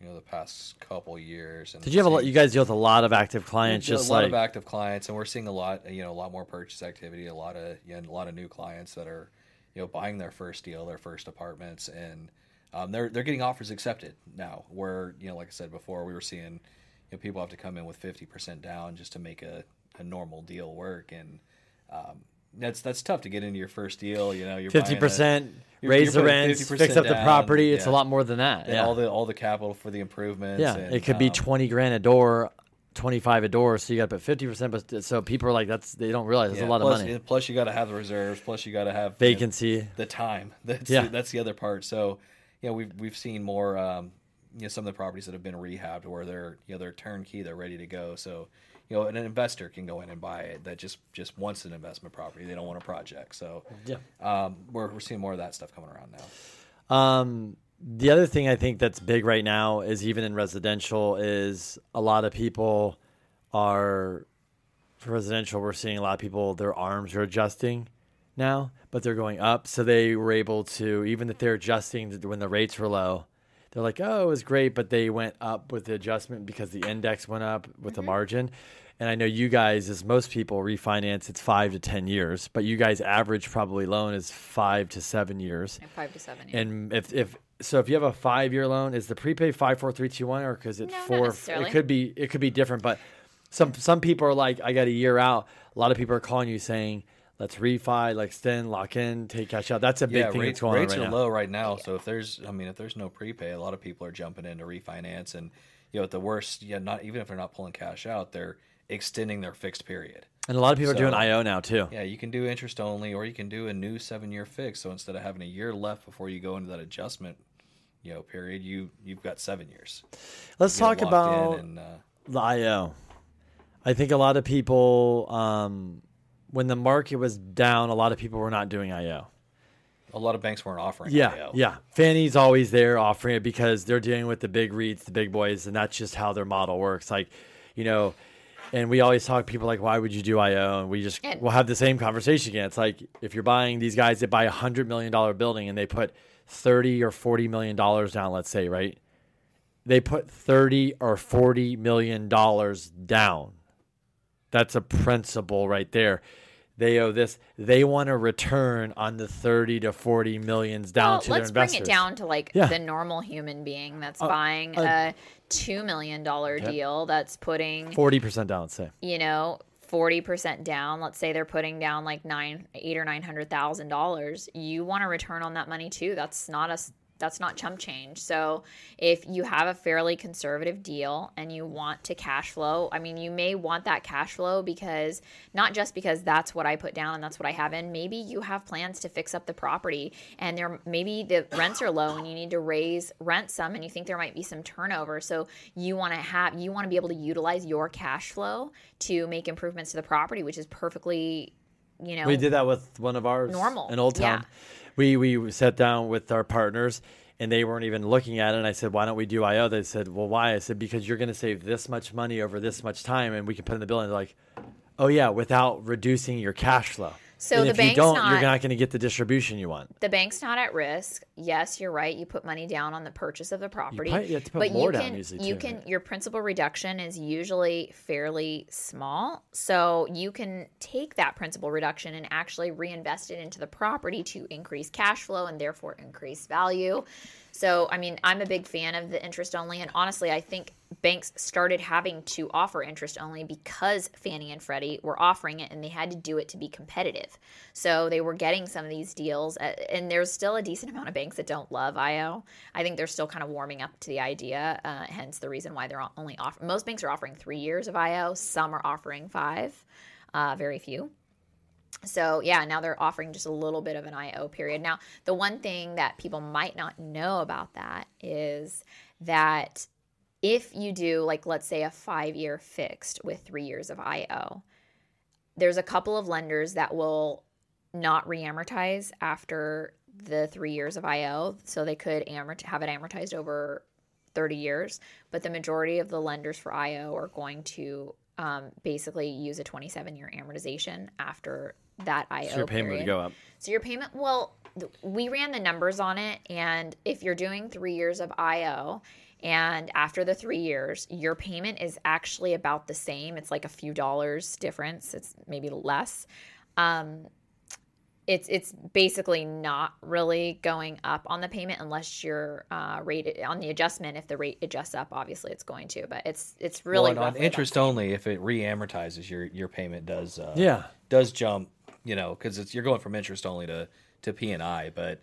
S5: you know the past couple years. And
S3: Did you have a lot? You guys deal with a lot of active clients,
S5: we
S3: just
S5: a lot
S3: like
S5: of active clients, and we're seeing a lot you know a lot more purchase activity, a lot of you know, a lot of new clients that are you know buying their first deal, their first apartments, and um, they're they're getting offers accepted now. Where you know like I said before, we were seeing you know people have to come in with fifty percent down just to make a, a normal deal work, and um, that's that's tough to get into your first deal. You know, you're
S3: fifty percent, raise the rents, fix up the
S5: down,
S3: property. It's a lot more than that. Yeah,
S5: all the all the capital for the improvements.
S3: yeah.
S5: and,
S3: it could be
S5: um,
S3: twenty grand a door, twenty five a door. So you got to put fifty percent. But so people are like, that's they don't realize it's
S5: yeah,
S3: a lot
S5: plus,
S3: of money.
S5: Plus, you got to have the reserves. Plus, you got to have you know,
S3: Vacancy.
S5: the time. That's
S3: Yeah.
S5: the, that's the other part. So, you know, we've we've seen more. Um, you know, some of the properties that have been rehabbed where they're you know they're turnkey, they're ready to go. So, you know, an investor can go in and buy it that just just wants an investment property. They don't want a project. So,
S3: Yeah.
S5: um, we're we're seeing more of that stuff coming around now.
S3: Um, the other thing I think that's big right now is even in residential is a lot of people are for residential. We're seeing a lot of people their arms are adjusting now, but they're going up. So they were able to even if they're adjusting when the rates were low. They're like, oh, it was great, but they went up with the adjustment because the index went up with the mm-hmm. margin. And I know you guys, as most people refinance, it's five to ten years, but you guys average probably loan is five to seven years.
S4: Five to seven. yeah.
S3: And if if so, if you have a five year loan, is the prepay five four three two one, or because it's
S4: No,
S3: four? It could be it could be different, but some some people are like, I got a year out. A lot of people are calling you saying, let's refi, like extend, lock in, take cash out. That's a big
S5: yeah,
S3: thing
S5: rate-
S3: that's going
S5: rates
S3: on right
S5: are
S3: now.
S5: low right now. So if there's, I mean, if there's no prepay, a lot of people are jumping in to refinance, and you know, at the worst, yeah, not even if they're not pulling cash out, they're extending their fixed period.
S3: And a lot of people are doing IO now too.
S5: Yeah, you can do interest only, or you can do a new seven-year fix. So instead of having a year left before you go into that adjustment, you know, period, you you've got seven years.
S3: Let's talk about
S5: and, uh,
S3: the IO. I think a lot of people, um, when the market was down, a lot of people were not doing IO.
S5: a lot of banks weren't offering.
S3: Yeah,
S5: IO.
S3: yeah. Fannie's always there offering it because they're dealing with the big REITs, the big boys, and that's just how their model works. Like, you know, and we always talk people like, why would you do IO? And we just
S4: And-
S3: we'll have the same conversation again. It's like if you're buying these guys that buy a hundred million dollar building and they put thirty or forty million dollars down, let's say, right? They put thirty or forty million dollars down. That's a principle right there. They owe this. They want a return on the thirty to forty millions down
S4: well,
S3: to
S4: let's
S3: their
S4: bring
S3: investors.
S4: it down to like
S3: Yeah.
S4: the normal human being that's
S3: Uh,
S4: buying
S3: uh,
S4: a two million dollar deal that's putting
S3: Forty percent down, say.
S4: you know, forty percent down. Let's say they're putting down like nine, eight or nine hundred thousand dollars. You want a return on that money too. That's not a that's not chump change. So if you have a fairly conservative deal and you want to cash flow, I mean, you may want that cash flow because not just because that's what I put down and that's what I have in. Maybe you have plans to fix up the property and there maybe the rents are low and you need to raise rent some and you think there might be some turnover. So you want to have you want to be able to utilize your cash flow to make improvements to the property, which is perfectly you know
S3: We did that with one of ours,
S4: Normal,
S3: in Old Town.
S4: yeah.
S3: We we sat down with our partners, and they weren't even looking at it. And I said, "Why don't we do IO?" They said, "Well, why?" I said, "Because you're going to save this much money over this much time, and we can put in the bill. And They're like, "Oh yeah," without reducing your cash flow.
S4: So
S3: and
S4: the
S3: if you don't,
S4: not,
S3: you're not going to get the distribution you want.
S4: the bank's not at risk. Yes, you're right. You put money down on the purchase of the property.
S3: probably- you have to put
S4: but
S3: more
S4: you
S3: down
S4: can, you
S3: too,
S4: can
S3: right?
S4: your principal reduction is usually fairly small. So you can take that principal reduction and actually reinvest it into the property to increase cash flow and therefore increase value. So, I mean, I'm a big fan of the interest only. And honestly, I think banks started having to offer interest only because Fannie and Freddie were offering it and they had to do it to be competitive. So they were getting some of these deals. And there's still a decent amount of banks that don't love IO. I think they're still kind of warming up to the idea, uh, hence the reason why they're only offering, most banks are offering three years of IO, some are offering five, uh, very few. So yeah, now they're offering just a little bit of an IO period. Now, the one thing that people might not know about that is that if you do like let's say a 5-year fixed with 3 years of IO, there's a couple of lenders that will not re-amortize after the 3 years of IO, so they could amort- have it amortized over 30 years, but the majority of the lenders for IO are going to um, basically use a 27 year amortization after that IO
S3: So your payment
S4: period.
S3: would go up.
S4: So your payment, well, th- we ran the numbers on it, and if you're doing three years of IO, and after the three years, your payment is actually about the same. It's like a few dollars difference. It's maybe less. Um, it's it's basically not really going up on the payment unless your uh, rate on the adjustment. If the rate adjusts up, obviously it's going to. But it's it's really
S5: well, on interest only, if it re-amortizes, your your payment does uh,
S3: Yeah.
S5: does jump. You know, because it's you're going from interest only to to P and I, but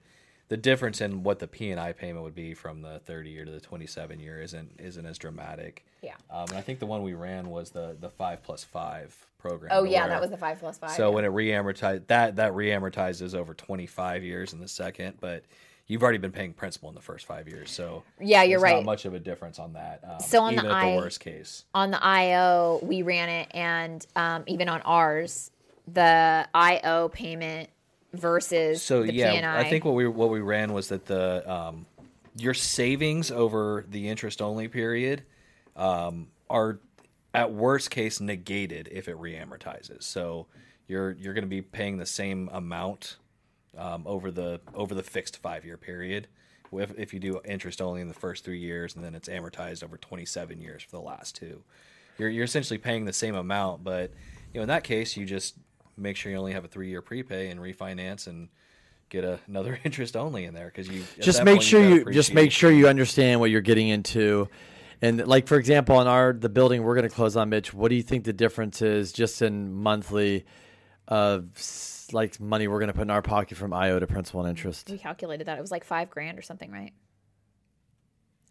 S5: the difference in what the P and I payment would be from the 30 year to the 27 year isn't isn't as dramatic.
S4: Yeah.
S5: Um, and I think the one we ran was the the five plus five program.
S4: Oh yeah,
S5: where-
S4: that was the five plus five.
S5: So
S4: yeah.
S5: when it re-amortized, that that re-amortizes over 25 years in the second, but you've already been paying principal in the first five years. So
S4: Yeah, you're right.
S5: Not much of a difference on that. Um,
S4: So on the
S5: even at
S4: I-
S5: the worst case.
S4: on the IO, we ran it, and um, even on ours, the IO payment versus
S5: So
S4: the
S5: yeah,
S4: P&I.
S5: I think what we what we ran was that the um, your savings over the interest only period um, are at worst case negated if it reamortizes. So you're you're going to be paying the same amount um, over the over the fixed five year period. If, if you do interest only in the first three years and then it's amortized over 27 years for the last two, you're you're essentially paying the same amount. But you know in that case, you just make sure you only have a three year prepay and refinance and get a, another interest only in there because you
S3: just make sure
S5: gotta
S3: you just make sure you understand what you're getting into and like for example on our the building we're going to close on mitch what do you think the difference is just in monthly uh, of like money we're going to put in our pocket from io to principal and interest
S4: we calculated that it was like five grand or something, right?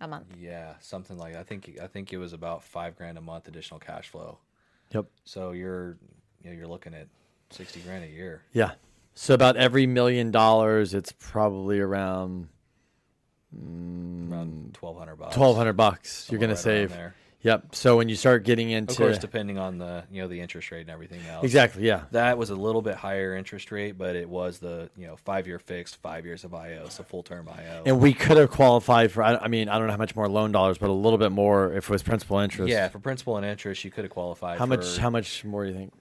S4: A month.
S5: Yeah, something like I think I think it was about five grand a month additional cash flow.
S3: yep
S5: So you're you know, you're looking at sixty grand a year.
S3: yeah so about every million dollars it's probably around
S5: around mm, twelve hundred bucks.
S3: 1200 bucks you're going to
S5: right around
S3: save yep so when you start getting into
S5: Of course, depending on the you know the interest rate and everything else.
S3: exactly yeah
S5: That was a little bit higher interest rate, but it was the you know five year fixed, five years of IO, so full term IO.
S3: and we could have qualified for I I mean I don't know how much more loan dollars but a little bit more if it was principal interest
S5: yeah, for principal and interest, you could have qualified.
S3: how much how much more do you think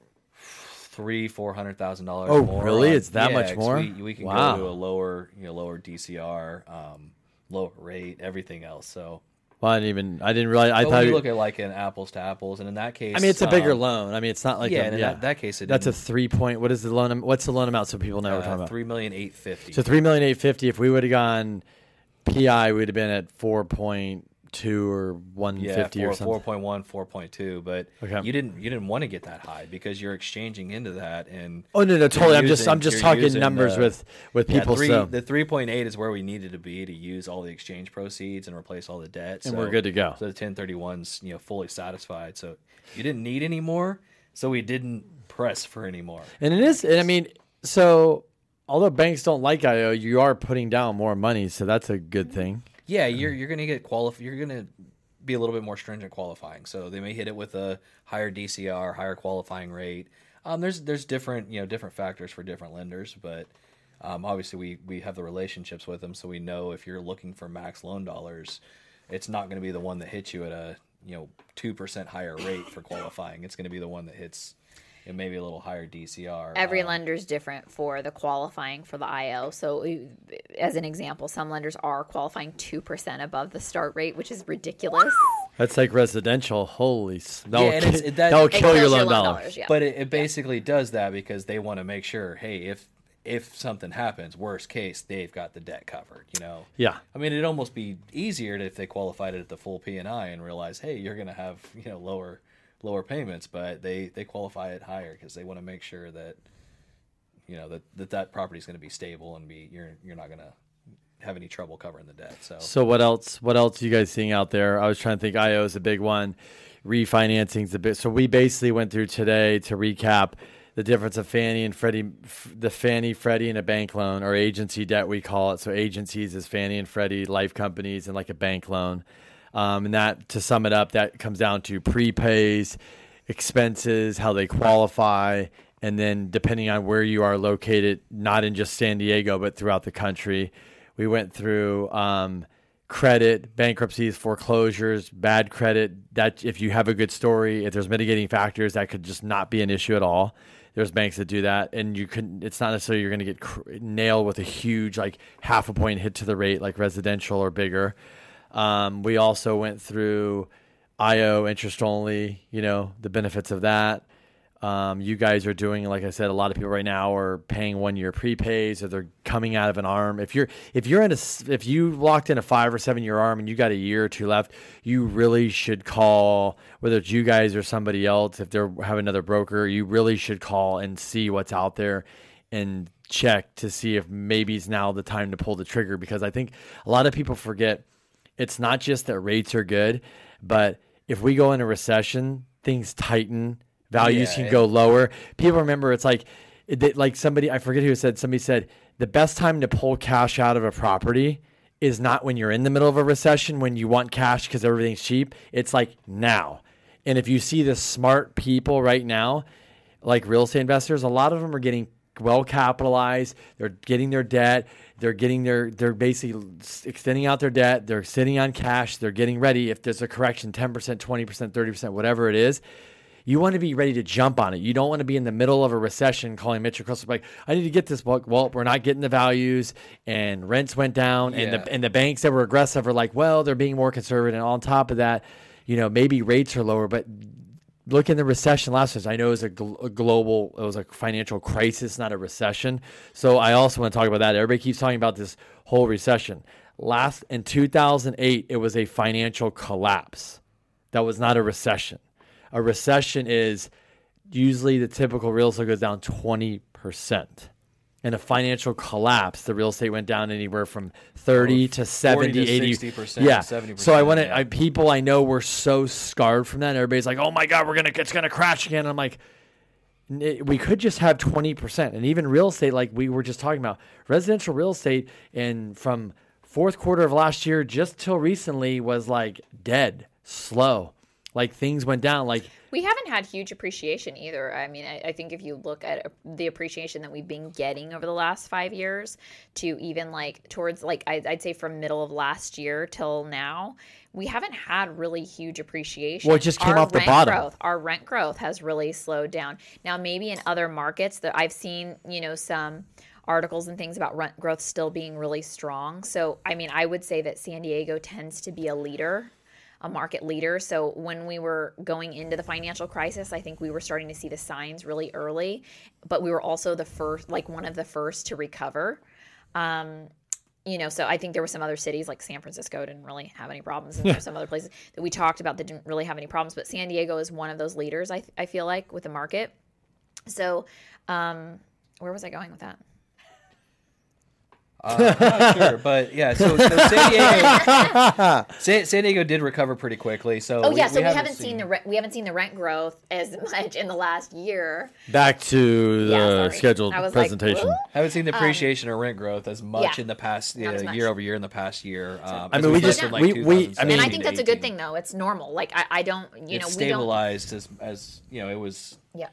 S5: three, four hundred thousand dollars.
S3: Oh,
S5: more
S3: really?
S5: on-
S3: It's that
S5: Yeah,
S3: much
S5: 'cause
S3: more?
S5: We, we can
S3: Wow.
S5: go to a lower, you know, lower DCR, um, lower rate, everything else. So,
S3: well I didn't even I didn't realize I
S5: but
S3: thought
S5: when you
S3: you-
S5: look at like an apples to apples, and in that case,
S3: I mean, it's a bigger
S5: um,
S3: loan. I mean, it's not like
S5: yeah,
S3: a,
S5: in
S3: yeah.
S5: that, that case, it
S3: That's a
S5: didn't-
S3: three point. What is the loan? What's the loan amount so people know what we're talking
S5: uh,
S3: about?
S5: three million eight fifty.
S3: So three million eight fifty. If we would have gone PI, we'd have been at four point two or one
S5: yeah,
S3: or
S5: four,
S3: something.
S5: 4.1, 4.2, but
S3: Okay.
S5: you didn't you didn't want to get that high because you're exchanging into that and
S3: Oh no, no, totally. I'm just I'm just talking numbers
S5: the-
S3: with with
S5: Yeah,
S3: people.
S5: three,
S3: so
S5: the three point eight is where we needed to be to use all the exchange proceeds and replace all the debt,
S3: And
S5: so-
S3: we're good to go.
S5: So the ten thirty one's you know fully satisfied. So you didn't need any more, so we didn't press for any more.
S3: and it is. And I mean, so although banks don't like IO, you are putting down more money, so that's a good thing.
S5: Yeah, you're you're gonna get qualif- You're gonna be a little bit more stringent qualifying. So they may hit it with a higher DCR, higher qualifying rate. Um, there's there's different you know different factors for different lenders, but um, obviously we we have the relationships with them, so we know if you're looking for max loan dollars, it's not going to be the one that hits you at a you know two percent higher rate for qualifying. It's going to be the one that hits it may be a little higher DCR.
S4: Every
S5: um,
S4: lender's different for the qualifying for the IO. So, as an example, some lenders are qualifying 2% above the start rate, which is ridiculous.
S3: That's like residential. Holy, s- that'll,
S5: Yeah,
S3: ki-
S5: that-
S3: that'll
S5: It
S3: kill your
S4: kills
S3: loan dollar.
S4: yeah.
S5: But it, it basically does that because they want to make sure, hey, if if something happens, worst case, they've got the debt covered. You know.
S3: Yeah.
S5: I mean, it'd almost be easier if they qualified it at the full P and I and realize, hey, you're going to have you know lower lower payments, but they they qualify it higher because they want to make sure that you know that that, that property is going to be stable and be you're you're not going to have any trouble covering the debt. So
S3: So what else? What else are you guys seeing out there? I was trying to think. IO is a big one. Refinancing's a bit. So we basically went through today to recap the difference of Fannie and Freddie, the Fannie, Freddie, and a bank loan or agency debt we call it. So agencies is Fannie and Freddie, life companies, and like a bank loan. Um, and that, to sum it up, that comes down to prepays, expenses, how they qualify, and then depending on where you are located, not in just San Diego, but throughout the country. We went through um, credit, bankruptcies, foreclosures, bad credit. That if you have a good story, if there's mitigating factors, that could just not be an issue at all. There's banks that do that, and you can. It's not necessarily you're going to get cr- nailed with a huge like half a point hit to the rate, like residential or bigger. Um, we also went through IO interest only. You know the benefits of that. Um, you guys are doing, like I said, a lot of people right now are paying one year prepays, or they're coming out of an arm. If you're if you're in a if you locked in a five or seven year arm and you got a year or two left, you really should call whether it's you guys or somebody else. If they have another broker, you really should call and see what's out there and check to see if maybe it's now the time to pull the trigger because I think a lot of people forget it's not just that rates are good, but if we go in a recession, things tighten, values
S5: Yeah,
S3: can
S5: it-
S3: go lower. People remember it's like, it, like somebody I forget who said. Somebody said the best time to pull cash out of a property is not when you're in the middle of a recession when you want cash because everything's cheap. It's like now. And if you see the smart people right now, like real estate investors, a lot of them are getting well capitalized. They're getting their debt. They're getting their, they're basically extending out their debt. They're sitting on cash. They're getting ready. If there's a correction, 10%, 20%, 30%, whatever it is, you want to be ready to jump on it. You don't want to be in the middle of a recession calling Mitchell Crystal like, I need to get this book. Well, we're not getting the values and rents went down and the and the banks that were aggressive are like, well, they're being more conservative. And on top of that, you know, maybe rates are lower, but look in the recession last year. I know it was a, gl- a global, it was a financial crisis, not a recession. So I also want to talk about that. Everybody keeps talking about this whole recession. Last in 2008, it was a financial collapse. That was not a recession. A recession is usually the typical real estate goes down 20%. In a financial collapse, the real estate went down anywhere from 30 to 70,
S5: 40 to
S3: 80.
S5: 60%,
S3: yeah.
S5: 70%,
S3: So I want to,
S5: yeah.
S3: People I know were so scarred from that. And everybody's like, oh my God, we're going to, it's going to crash again. I'm like, we could just have 20% and even real estate like we were just talking about residential real estate and from fourth quarter of last year just till recently was like dead slow like things went down like
S4: We haven't had huge appreciation either. I mean, I, I think if you look at uh, the appreciation that we've been getting over the last five years to even like towards like I'd, I'd say from middle of last year till now, we haven't had really huge appreciation.
S3: Well, it just came
S4: Our
S3: off the bottom.
S4: Growth, our rent growth has really slowed down. Now, maybe in other markets that I've seen, you know, some articles and things about rent growth still being really strong. So, I mean, I would say that San Diego tends to be a leader a market leader. So when we were going into the financial crisis, I think we were starting to see the signs really early, but we were also the first, like one of the first to recover. Um, you know, so I think there were some other cities like San Francisco didn't really have any problems, and there were some other places that we talked about that didn't really have any problems. But San Diego is one of those leaders. I I feel like with the market. So, um, where was I going with that?
S5: Uh, not sure, but yeah. So, so San Diego, San, San Diego did recover pretty quickly. So
S4: Oh yeah, so we haven't, seen, the rent, we haven't seen the rent growth as much in the last year.
S3: back to the
S4: Yeah, sorry.
S3: scheduled
S4: I was like,
S3: presentation
S5: haven't seen the appreciation or rent growth as much
S4: Um, yeah,
S5: in the past
S4: not as
S5: uh, year over year in the past year. Um,
S3: I mean, we just-
S5: like,
S3: we- we- I mean-
S4: and I think that's a good thing though. It's normal. Like I, I don't, you know,
S5: It's
S4: we don't.
S5: stabilized as as you know it was
S4: Yeah.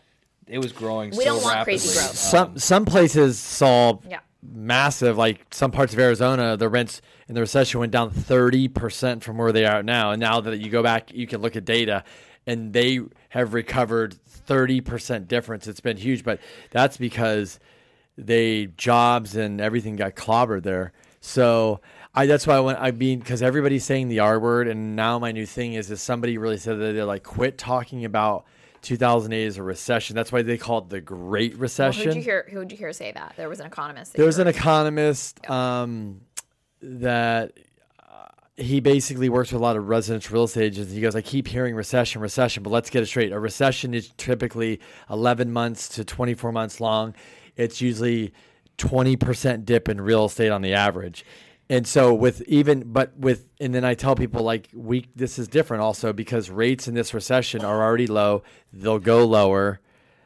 S5: it was growing.
S4: We
S5: so
S4: don't want
S5: rapidly.
S4: crazy growth.
S3: some some places saw
S4: Yeah.
S3: Massive like some parts of Arizona the rents in the recession went down 30% from where they are now and now that you go back you can look at data and they have recovered 30% difference. It's been huge, but that's because they jobs and everything got clobbered there. So I that's why I went. I mean, because everybody's saying the R word, and now my new thing is, is somebody really said that they're like quit talking about 2008 is a recession. That's why they call it the Great
S4: Well,
S3: Recession.
S4: who'd you hear? Who'd you hear say that? There was an economist.
S3: There was an economist um, that uh, he basically works with a lot of residential real estate agents. He goes, I keep hearing recession, recession, but let's get it straight. A recession is typically 11 months to 24 months long. It's usually 20% dip in real estate on the average. And so with even but with and then I tell people like we this is different also because rates in this recession are already low. They'll go lower.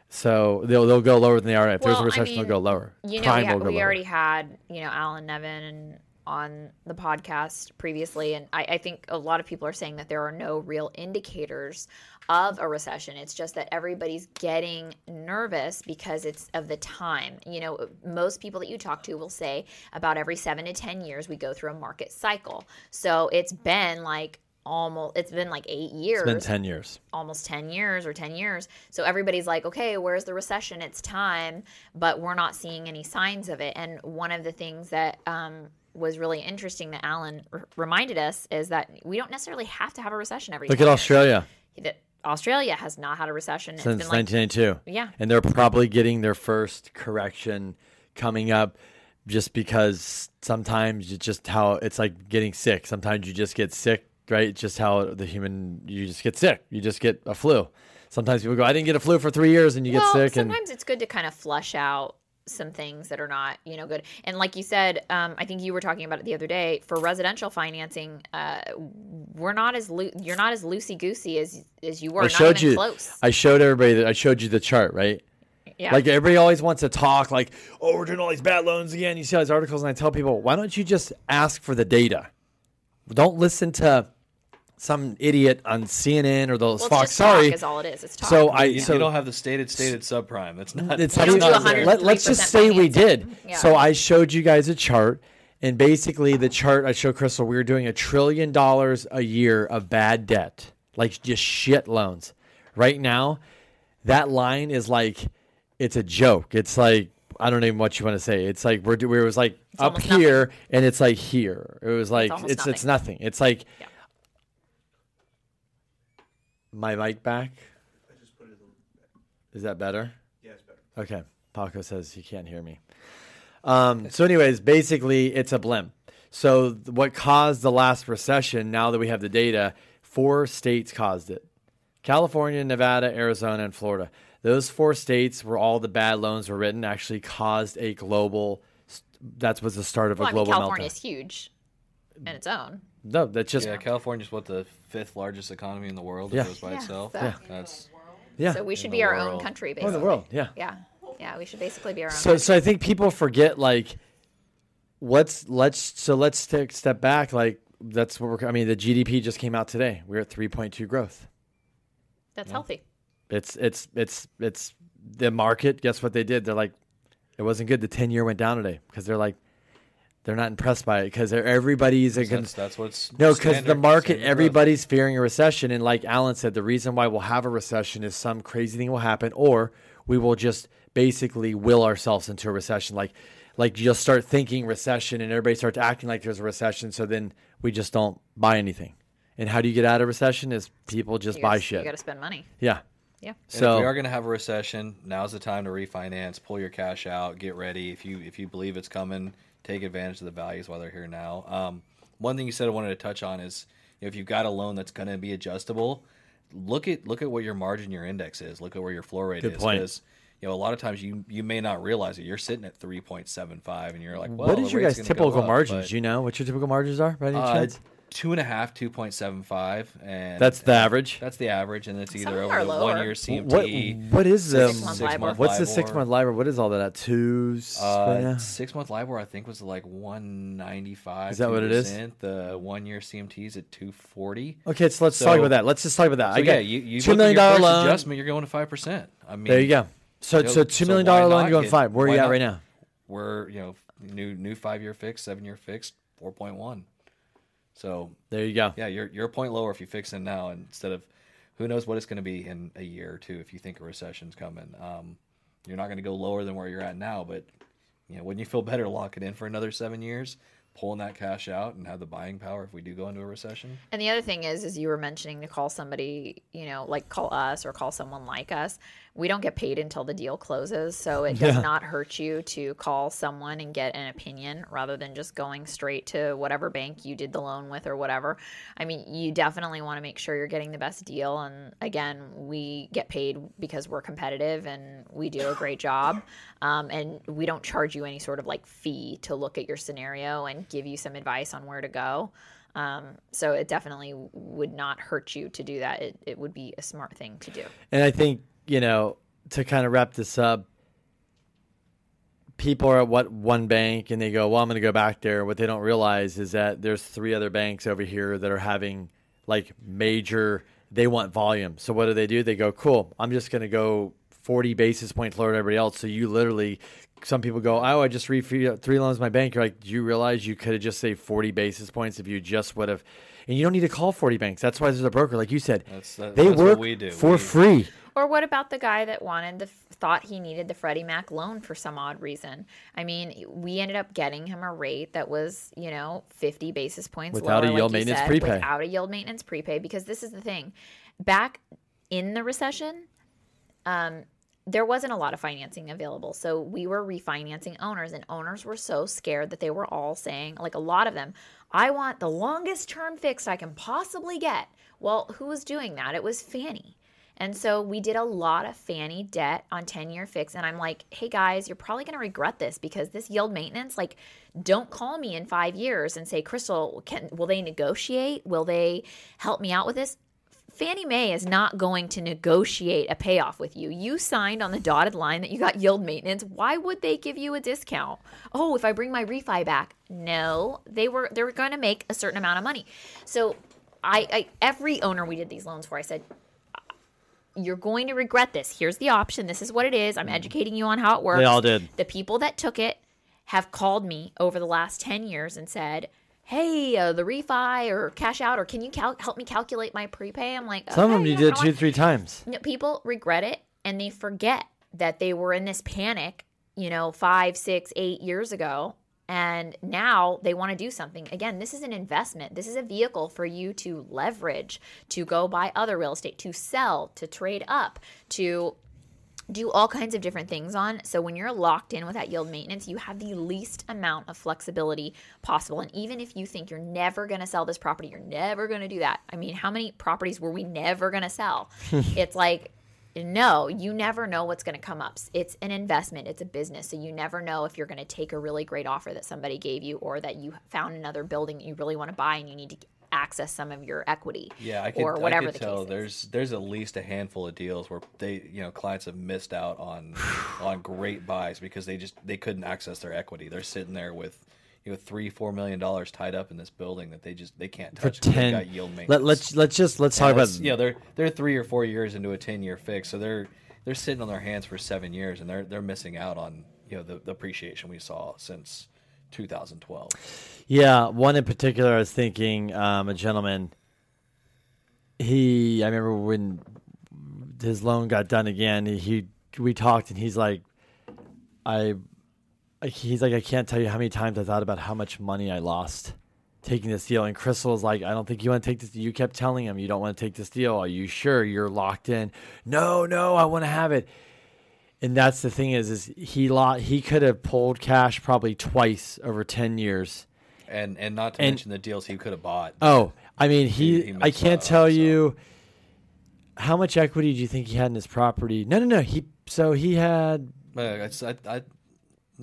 S3: So they'll they'll go lower than they are. If there's a
S4: Well, I
S3: recession,
S4: mean,
S3: they'll go lower.
S4: You know,
S3: Prime
S4: we, ha-
S3: will go
S4: we
S3: lower.
S4: already had you know Alan Nevin and on the podcast previously, and I, I think a lot of people are saying that there are no real indicators of a recession. It's just that everybody's getting nervous because it's of the time. You know, most people that you talk to will say about every seven to ten years we go through a market cycle. So it's been like almost it's been like eight years
S3: It's been 10 years.
S4: almost 10 years or 10 years. So everybody's like, okay, where's the recession? It's time, but we're not seeing any signs of it. And one of the things that um, was really interesting that Alan r- reminded us is that we don't necessarily have to have a recession every
S3: Look
S4: 10
S3: at. Australia
S4: Australia has not had a recession. It's
S3: since
S4: like
S3: 1992.
S4: Yeah.
S3: And they're probably getting their first correction coming up just because sometimes it's just how it's like getting sick. Sometimes you just get sick, right? It's just how the human, you just get sick. You just get a flu. Sometimes people go, I didn't get a flu for three years and you
S4: well,
S3: get sick. And
S4: sometimes it's good to kind of flush out some things that are not, you know, good. And like you said, um, I think you were talking about it the other day. For residential financing, uh, we're not as loo- you're not as loosey goosey as as you were.
S3: I
S4: not
S3: showed
S4: even
S3: you,
S4: close.
S3: I showed everybody that I showed you the chart, right?
S4: yeah.
S3: Like everybody always wants to talk like, oh, we're doing all these bad loans again. You see all these articles, and I tell people, why don't you just ask for the data? Don't listen to some idiot on CNN or those
S4: well,
S3: Fox.
S4: just talk
S3: Sorry.
S4: is all it is. It's talk.
S3: So I
S5: You,
S3: so
S5: you don't have the stated stated subprime. That's not.
S3: it's
S4: You
S3: not
S4: don't do
S3: even-
S4: 103%
S3: let, let's just say we did.
S4: Yeah.
S3: So I showed you guys a chart, and basically the chart I showed Crystal, we were doing a trillion dollars a year of bad debt, like just shit loans. Right now, that line is like it's a joke. It's like I don't even what you want to say. It's like we're do- it was like up
S4: almost
S3: here and it's like here. It was like
S4: almost
S3: it's it's nothing. It's like
S4: Yeah.
S3: My mic back. Is that better?
S2: Yeah, it's better.
S3: Okay. Paco says he can't hear me. Um, so, anyways, basically, it's a blimp. So, th- what caused the last recession, now that we have the data, four states caused it California, Nevada, Arizona, and Florida. Those four states where all the bad loans were written actually caused a global, that was the start of
S4: well,
S3: a
S4: I mean,
S3: global
S4: California is huge in its own.
S3: No, that's just,
S5: Yeah, California's what the fifth largest economy in the world.
S3: Yeah.
S5: It goes by
S4: Yeah,
S5: itself.
S4: so- Yeah.
S5: That's
S3: yeah.
S4: So we should be
S5: the
S4: our own
S5: world.
S4: country,
S3: oh,
S4: basically.
S3: the world, yeah.
S4: Yeah, yeah, we should basically be our own.
S3: So, so I think people forget like, let's let's so let's take step back. Like that's what we're. I mean, the GDP just came out today. We're at three point two growth.
S4: That's healthy.
S3: It's it's it's it's the market. Guess what they did? They're like, it wasn't good. The ten year went down today because they're like, they're not impressed by it because everybody's a
S5: that's, that's what's
S3: no, because the market,
S5: standard growth.
S3: everybody's fearing a recession, and like Alan said, the reason why we'll have a recession is some crazy thing will happen, or we will just basically will ourselves into a recession. Like, like you'll start thinking recession, and everybody starts acting like there's a recession, so then we just don't buy anything. And how do you get out of recession? Is people just
S4: You
S3: buy
S4: gotta-
S3: shit?
S4: You got to spend money.
S3: yeah.
S4: Yeah.
S5: And
S3: So
S5: if we are going to have a recession, now's the time to refinance, pull your cash out, get ready. If you if you believe it's coming, take advantage of the values while they're here now. Um, one thing you said I wanted to touch on is you know, if you've got a loan that's going to be adjustable, look at look at what your margin, your index is. Look at where your floor rate
S3: Good
S5: is.
S3: point.
S5: Because you know a lot of times you you may not realize it. You're sitting at three point seven five, and you're like, well,
S3: what is your guys' typical
S5: up,
S3: margins?
S5: but,
S3: you know what your typical margins are? By any
S5: uh,
S3: chance?
S5: Two and a half, two point seven five, and
S3: That's the average.
S5: That's the average, and it's either
S4: of
S5: over the
S4: lower.
S5: one year CMT.
S3: What what is um,
S4: Six-month LIBOR.
S3: what's the six month LIBOR? What is all that at two?
S5: Uh, six month LIBOR, I think, was like one ninety five.
S3: Is that what it is?
S5: The one year CMT is at two forty.
S3: Okay, so let's
S5: So-
S3: talk about that. Let's just talk about that.
S5: So
S3: I got
S5: yeah, you, you
S3: two
S5: look at
S3: million
S5: your
S3: dollar
S5: first
S3: loan.
S5: adjustment, you're going to five percent. I mean,
S3: There you go. So
S5: you know,
S3: so two
S5: so
S3: million loan, you're going
S5: get-
S3: five. Where are you at
S5: not-
S3: right now?
S5: We're you know new new five year fixed, seven year fixed, four point one. So
S3: There you go.
S5: yeah, you're you're a point lower if you fix it now instead of who knows what it's going to be in a year or two if you think a recession's coming. Um, you're not going to go lower than where you're at now, but you know, wouldn't you feel better locking in for another seven years, pulling that cash out, and have the buying power if we do go into a recession?
S4: And the other thing is, is you were mentioning to call somebody, you know, like call us or call someone like us. We don't get paid until the deal closes, so it does
S3: Yeah.
S4: not hurt you to call someone and get an opinion rather than just going straight to whatever bank you did the loan with or whatever. I mean, you definitely want to make sure you're getting the best deal. And again, we get paid because we're competitive and we do a great job. Um, and we don't charge you any sort of like fee to look at your scenario and give you some advice on where to go. Um, so it definitely would not hurt you to do that. It, it would be a smart thing to do.
S3: And I think, you know, to kind of wrap this up, people are at what one bank and they go, Well, I'm gonna go back there. What they don't realize is that there's three other banks over here that are having like major they want volume. So what do they do? They go, Cool, I'm just gonna go 40 basis points lower than everybody else. So you literally some people go, Oh, I just re three loans my bank. You're like, Do you realize you could have just saved 40 basis points if you just would have and you don't need to call 40 banks. That's why there's a broker, like you said.
S5: That's- that-
S3: they
S5: that's what
S3: work
S5: we do.
S3: for
S5: We-
S3: free.
S4: Or what about the guy that wanted the thought he needed the Freddie Mac loan for some odd reason? I mean, we ended up getting him a rate that was, you know, 50 basis points
S3: Without a yield
S4: like
S3: maintenance
S4: said,
S3: prepay.
S4: Without a yield maintenance prepay, because this is the thing. Back in the recession, um, there wasn't a lot of financing available. So we were refinancing owners, and owners were so scared that they were all saying, like a lot of them, I want the longest term fixed I can possibly get. Well, who was doing that? It was Fannie. And so we did a lot of Fannie debt on 10 year fix. And I'm like, hey guys, you're probably going to regret this because this yield maintenance, like, don't call me in five years and say, Crystal, can, will they negotiate? Will they help me out with this? Fannie Mae is not going to negotiate a payoff with you. You signed on the dotted line that you got yield maintenance. Why would they give you a discount? Oh, if I bring my refi back. No, they were they were going to make a certain amount of money. So I, I every owner we did these loans for, I said, you're going to regret this. Here's the option. This is what it is. I'm educating you on how it works.
S3: They all did.
S4: The people that took it have called me over the last 10 years and said, Hey, uh, the refi or cash out, or can you cal- help me calculate my prepay? I'm like,
S3: Some of them you did two,
S4: what?"
S3: three times.
S4: No, people regret it and they forget that they were in this panic, you know, five, six, eight years ago. And now they want to do something. Again, this is an investment. This is a vehicle for you to leverage, to go buy other real estate, to sell, to trade up, to do all kinds of different things on. So when you're locked in with that yield maintenance, you have the least amount of flexibility possible. And even if you think you're never going to sell this property, you're never going to do that. I mean, how many properties were we never going to sell? it's like no, you never know what's going to come up. It's an investment, it's a business. So you never know if you're going to take a really great offer that somebody gave you or that you found another building that you really want to buy and you need to access some of your equity.
S5: Yeah, I could,
S4: or whatever
S5: I could
S4: the
S5: tell
S4: case
S5: there's there's at least a handful of deals where they you know clients have missed out on on great buys because they just they couldn't access their equity. They're sitting there with you know three four million dollars tied up in this building that they just they can't
S3: For
S5: touch. they've
S3: ten,
S5: got yield maintenance.
S3: let, let's let's just let's talk about
S5: you know they're they're three or four years into a ten year fix, so they're they're sitting on their hands for seven years and they're they're missing out on you know the, the appreciation we saw since 2012.
S3: Yeah, one in particular, I was thinking um, a gentleman. He, I remember when his loan got done again. He, he we talked, and he's like, I, he's like, I can't tell you how many times I thought about how much money I lost taking this deal. And Crystal was like, I don't think you want to take this. You kept telling him you don't want to take this deal. Are you sure you're locked in? No, no, I want to have it. And that's the thing is, is he lo- he could have pulled cash probably twice over ten years.
S5: And and not to
S3: And-
S5: mention the deals he could have bought.
S3: Oh, I mean, he.
S5: He- he
S3: I can't tell you how much equity do you think he had in his property. No, no, no. He so he had.
S5: I, I,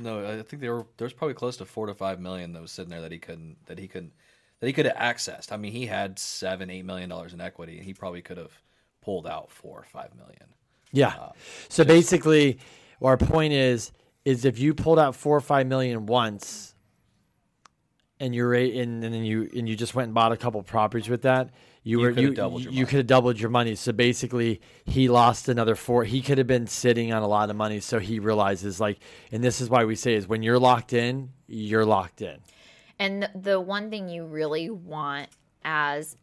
S5: no, I think there were there's probably close to four to five million that was sitting there that he couldn't that he couldn't that he could have accessed. I mean, he had seven eight million dollars in equity, and he probably could have pulled out four or five million.
S3: Yeah. Um, so basically, our point is, is if you pulled out four or five million once, and you're and, and then you and you just went and bought a couple properties with that, you,
S5: You
S3: were
S5: coulda
S3: you
S5: doubled your
S3: you
S5: money.
S3: could have doubled your money. So basically, he lost another four. He could have been sitting on a lot of money. So he realizes like, and this is why we say is when you're locked in, you're locked in.
S4: And the- the one thing you really want as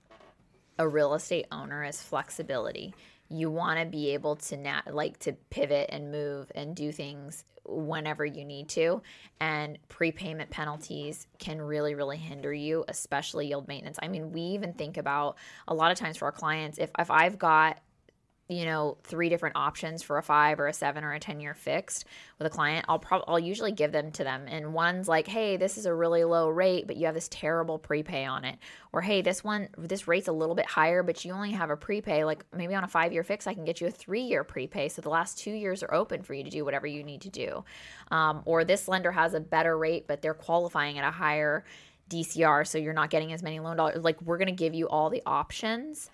S4: a real estate owner is flexibility. You want to be able to na- like to pivot and move and do things whenever you need to and prepayment penalties can really really hinder you especially yield maintenance. I mean we even think about a lot of times for our clients if if i've got you know three different options for a five or a seven or a ten year fixed with a client i'll probably i'll usually give them to them and one's like hey this is a really low rate but you have this terrible prepay on it or hey this one this rate's a little bit higher but you only have a prepay like maybe on a five year fix i can get you a three year prepay so the last two years are open for you to do whatever you need to do um, or this lender has a better rate but they're qualifying at a higher DCR, so you're not getting as many loan dollars. Like, we're going to give you all the options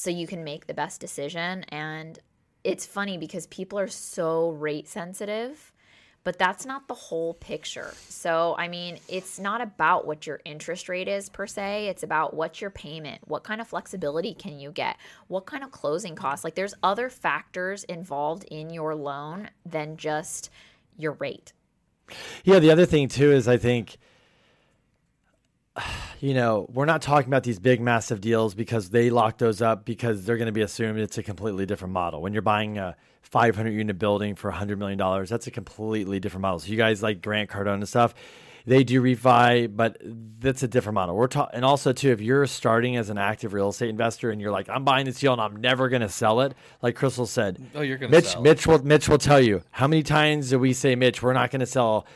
S4: so you can make the best decision. And it's funny because people are so rate sensitive, but that's not the whole picture. So, I mean, it's not about what your interest rate is per se, it's about what's your payment, what kind of flexibility can you get, what kind of closing costs. Like, there's other factors involved in your loan than just your rate.
S3: Yeah, the other thing too is I think you know, we're not talking about these big massive deals because they lock those up because they're going to be assumed it's a completely different model. When you're buying a 500 unit building for 100 million dollars, that's a completely different model. So you guys like Grant Cardone and stuff, they do refi, but that's a different model. We're talking, and also too, if you're starting as an active real estate investor and you're like, I'm buying this deal and I'm never going to sell it, like Crystal said,
S5: Oh, you're gonna
S3: Mitch,
S5: sell.
S3: Mitch will, Mitch will tell you how many times do we say, Mitch, we're not going to sell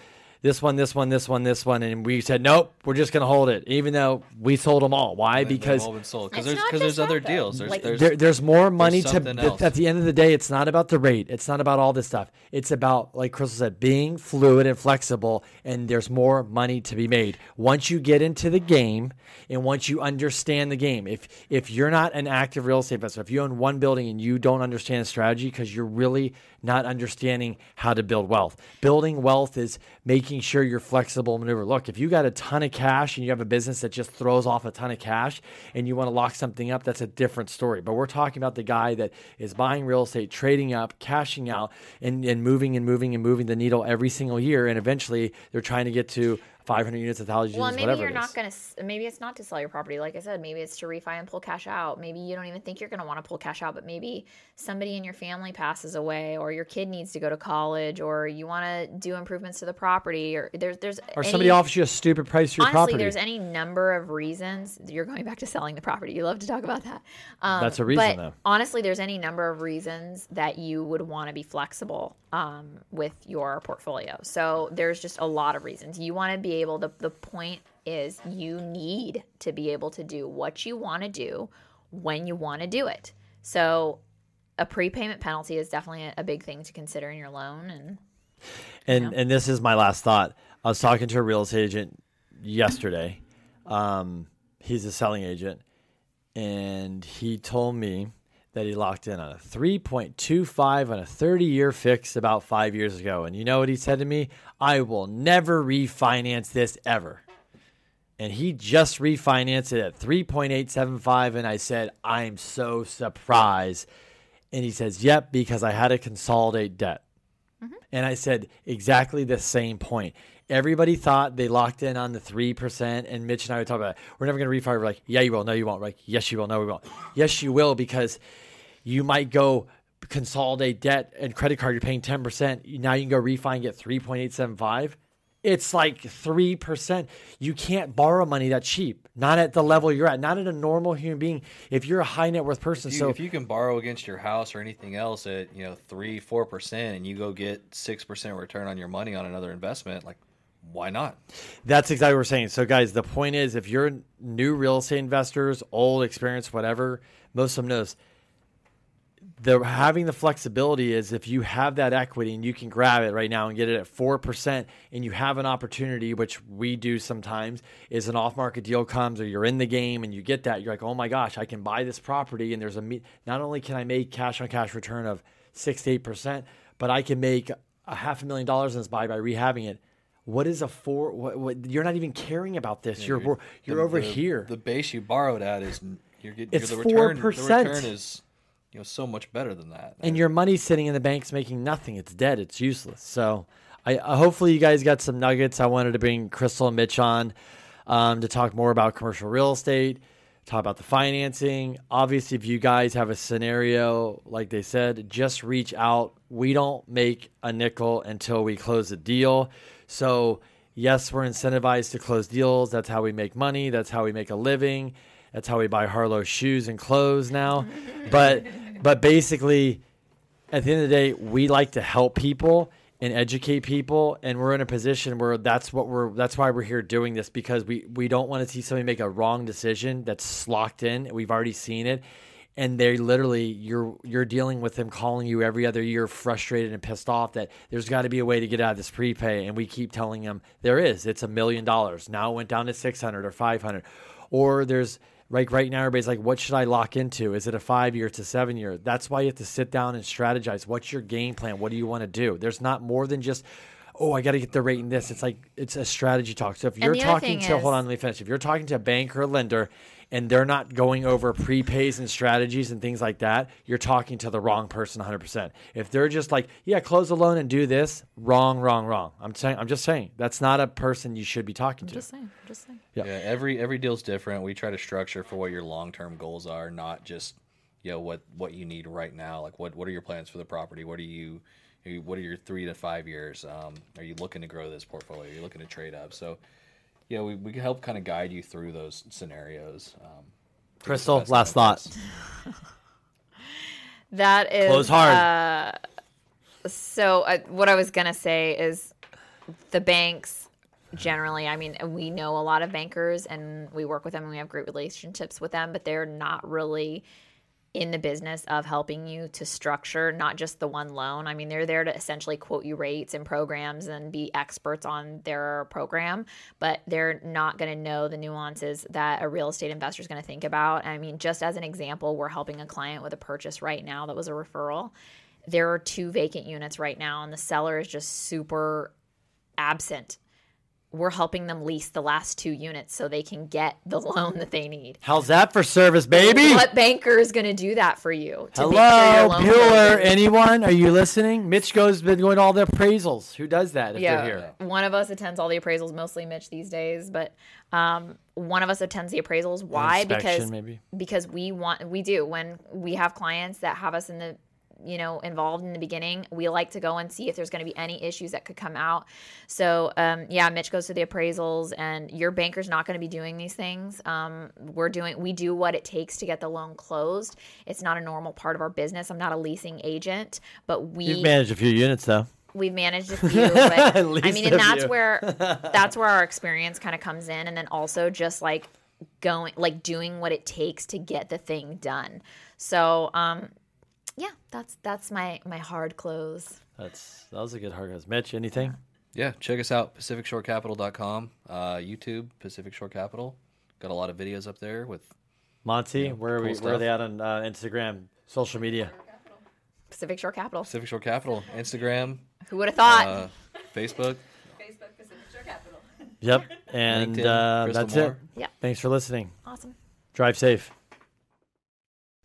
S3: this one, this one, this one, this one, and we said, nope, we're just going to hold it, even though we sold them all. Why?
S5: They've
S3: Because
S5: all been sold because there's because there's other
S4: though.
S5: deals. There's
S4: Like-
S5: there's
S3: there, there's more money to
S5: else.
S3: at the end of the day it's not about the rate it's not about all this stuff it's about like crystal said being fluid and flexible and there's more money to be made once you get into the game and once you understand the game if if you're not an active real estate investor if you own one building and you don't understand the strategy because you're really not understanding how to build wealth. Building wealth is making sure you're flexible maneuver. Look if you got a ton of cash and you have a business that just throws off a ton of cash and you want to lock something up that's a different story. But we're talking about the guy that is buying real estate trading up cashing out and, and moving and moving and moving the needle every single year. And eventually they're trying to get to 500 units, 1,000
S4: Well,
S3: units,
S4: maybe
S3: whatever
S4: you're not going to. Maybe it's not to sell your property. Like I said, maybe it's to refi and pull cash out. Maybe you don't even think you're going to want to pull cash out, but maybe somebody in your family passes away, or your kid needs to go to college, or you want to do improvements to the property, or there's there's
S3: or
S4: any-
S3: somebody offers you a stupid price for your
S4: Honestly,
S3: property.
S4: there's any number of reasons. You're going back to selling the property. You love to talk about that. Um,
S3: That's a reason,
S4: but
S3: though.
S4: Honestly, there's any number of reasons that you would want to be flexible um, with your portfolio. So there's just a lot of reasons. You want to be able to, the point is you need to be able to do what you want to do when you want to do it. So a prepayment penalty is definitely a, a big thing to consider in your loan. And
S3: And and this is my last thought. I was talking to a real estate agent yesterday. Um, he's a selling agent, and he told me that he locked in on a 3.25 on a 30 year fix about five years ago. And you know what he said to me? I will never refinance this ever. And he just refinanced it at 3.875. And I said, I'm so surprised. And he says, Yep, because I had to consolidate debt. Mm-hmm. And I said exactly the same point. Everybody thought they locked in on the 3%. And Mitch and I were talking about, we're never going to refi. We're like, yeah, you will. No, you won't. We're like, yes, you will. No, we won't. Yes, you will, because you might go consolidate debt and credit card. You're paying 10%. Now you can go refi and get 3.875. It's like 3%. You can't borrow money that cheap. Not at the level you're at. Not at a normal human being. If you're a high net worth person.
S5: If you,
S3: so
S5: if you can borrow against your house or anything else at you know three four percent, and you go get six percent return on your money on another investment, like why not?
S3: That's exactly what we're saying. So, guys, the point is if you're new real estate investors, old, experienced, whatever, most of them know this. The having the flexibility is if you have that equity and you can grab it right now and get it at four percent, and you have an opportunity, which we do sometimes, is an off-market deal comes or you're in the game and you get that, you're like, oh my gosh, I can buy this property and there's a me- not only can I make cash on cash return of six to eight percent, but I can make a half a million dollars in this buy by rehabbing it. What is a four? What, what, you're not even caring about this. you're you're,
S5: The-
S3: over
S5: the-
S3: here.
S5: The base you borrowed at is you're getting
S3: It's
S5: the return. The
S3: 4%.
S5: return is you know so much better than that.
S3: and your money's sitting in the bank's making nothing. It's dead. It's useless. So, I, I hopefully you guys got some nuggets. I wanted to bring Crystal and Mitch on um, to talk more about commercial real estate. talk about the financing. Obviously, if you guys have a scenario, like they said, just reach out. We don't make a nickel until we close a deal. So, yes, we're incentivized to close deals. That's how we make money. That's how we make a living. That's how we buy Harlow shoes and clothes now. but, but basically, at the end of the day, we like to help people and educate people and we're in a position where that's what we're that's why we're here doing this because we we don't want to see somebody make a wrong decision that's locked in we've already seen it and they literally you're you're dealing with them calling you every other year frustrated and pissed off that there's got to be a way to get out of this prepay and we keep telling them there is it's a million dollars. Now it went down to 600 or 500 or there's like right now everybody's like what should i lock into? Is it a five year it's a seven year that's why you have to sit down and strategize. What's your game plan? What do you want to do? There's not more than just oh i got to get the rate in this it's like it's a strategy talk so if you're talking to
S4: is-
S3: hold on let me finish if you're talking to a bank or a lender and they're not going over prepays and strategies and things like that, you're talking to the wrong person 100%. If they're just like, yeah, close a loan and do this, wrong, wrong, wrong. I'm saying, I'm just saying that's not a person you should be talking to.
S4: I'm just saying. I'm just saying.
S3: Yeah.
S5: Yeah, every every deal's different. We try to structure for what your long term goals are, not just you know what what you need right now. Like what what are your plans for the property? What are are you- what are your three to five years? Um, are you looking to grow this portfolio? Are you looking to trade up? So, yeah, we, we can help kind of guide you through those scenarios. Um, to get the
S3: Crystal, last thought.
S4: That is
S3: Close hard.
S4: Uh, so uh, what I was gonna say is the banks generally. I mean, we know a lot of bankers and we work with them and we have great relationships with them, but they're not really in the business of helping you to structure not just the one loan. I mean, they're there to essentially quote you rates and programs and be experts on their program, but they're not going to know the nuances that a real estate investor is going to think about. I mean, just as an example, we're helping a client with a purchase right now that was a referral. There are two vacant units right now, and the seller is just super absent. We're helping them lease the last two units so they can get the loan that they need.
S3: How's that for service, baby?
S4: What banker is going to do that for you? to make sure your
S3: Hello,
S4: loan
S3: Bueller. Anyone? Are you listening? Mitch goes been going to all the appraisals. Who does that if
S4: yeah, one of us attends all the appraisals, mostly Mitch these days, but um, one of us attends the appraisals. Why? Because
S3: maybe.
S4: because we want we do when we have clients that have us in the you know involved in the beginning we like to go and see if there's going to be any issues that could come out. So um, yeah mitch goes to the appraisals and your banker's not going to be doing these things. Um, we're doing we do what it takes to get the loan closed. It's not a normal part of our business. I'm not a leasing agent but we
S3: You've managed a few units though.
S4: we've managed a few but i mean and that's
S3: few.
S4: where that's where our experience kind of comes in and then also just like going like doing what it takes to get the thing done. So um yeah that's that's my my hard close
S3: That's that was a good hard guys. Mitch, anything?
S5: Yeah, check us out, PacificShoreCapital.com, uh, YouTube, Pacific Shore Capital. Got a lot of videos up there with
S3: Monty, where are
S5: cool
S3: we? Where are they at on uh, Instagram, social media?
S4: pacific shore capital
S5: Pacific Shore Capital, Instagram,
S4: who would have thought
S5: uh, Facebook.
S6: Facebook Pacific Shore Capital.
S3: Yep, and
S5: LinkedIn,
S3: uh, that's
S5: Moore.
S3: it.
S4: Yeah.
S3: Thanks for listening.
S4: awesome
S3: Drive safe.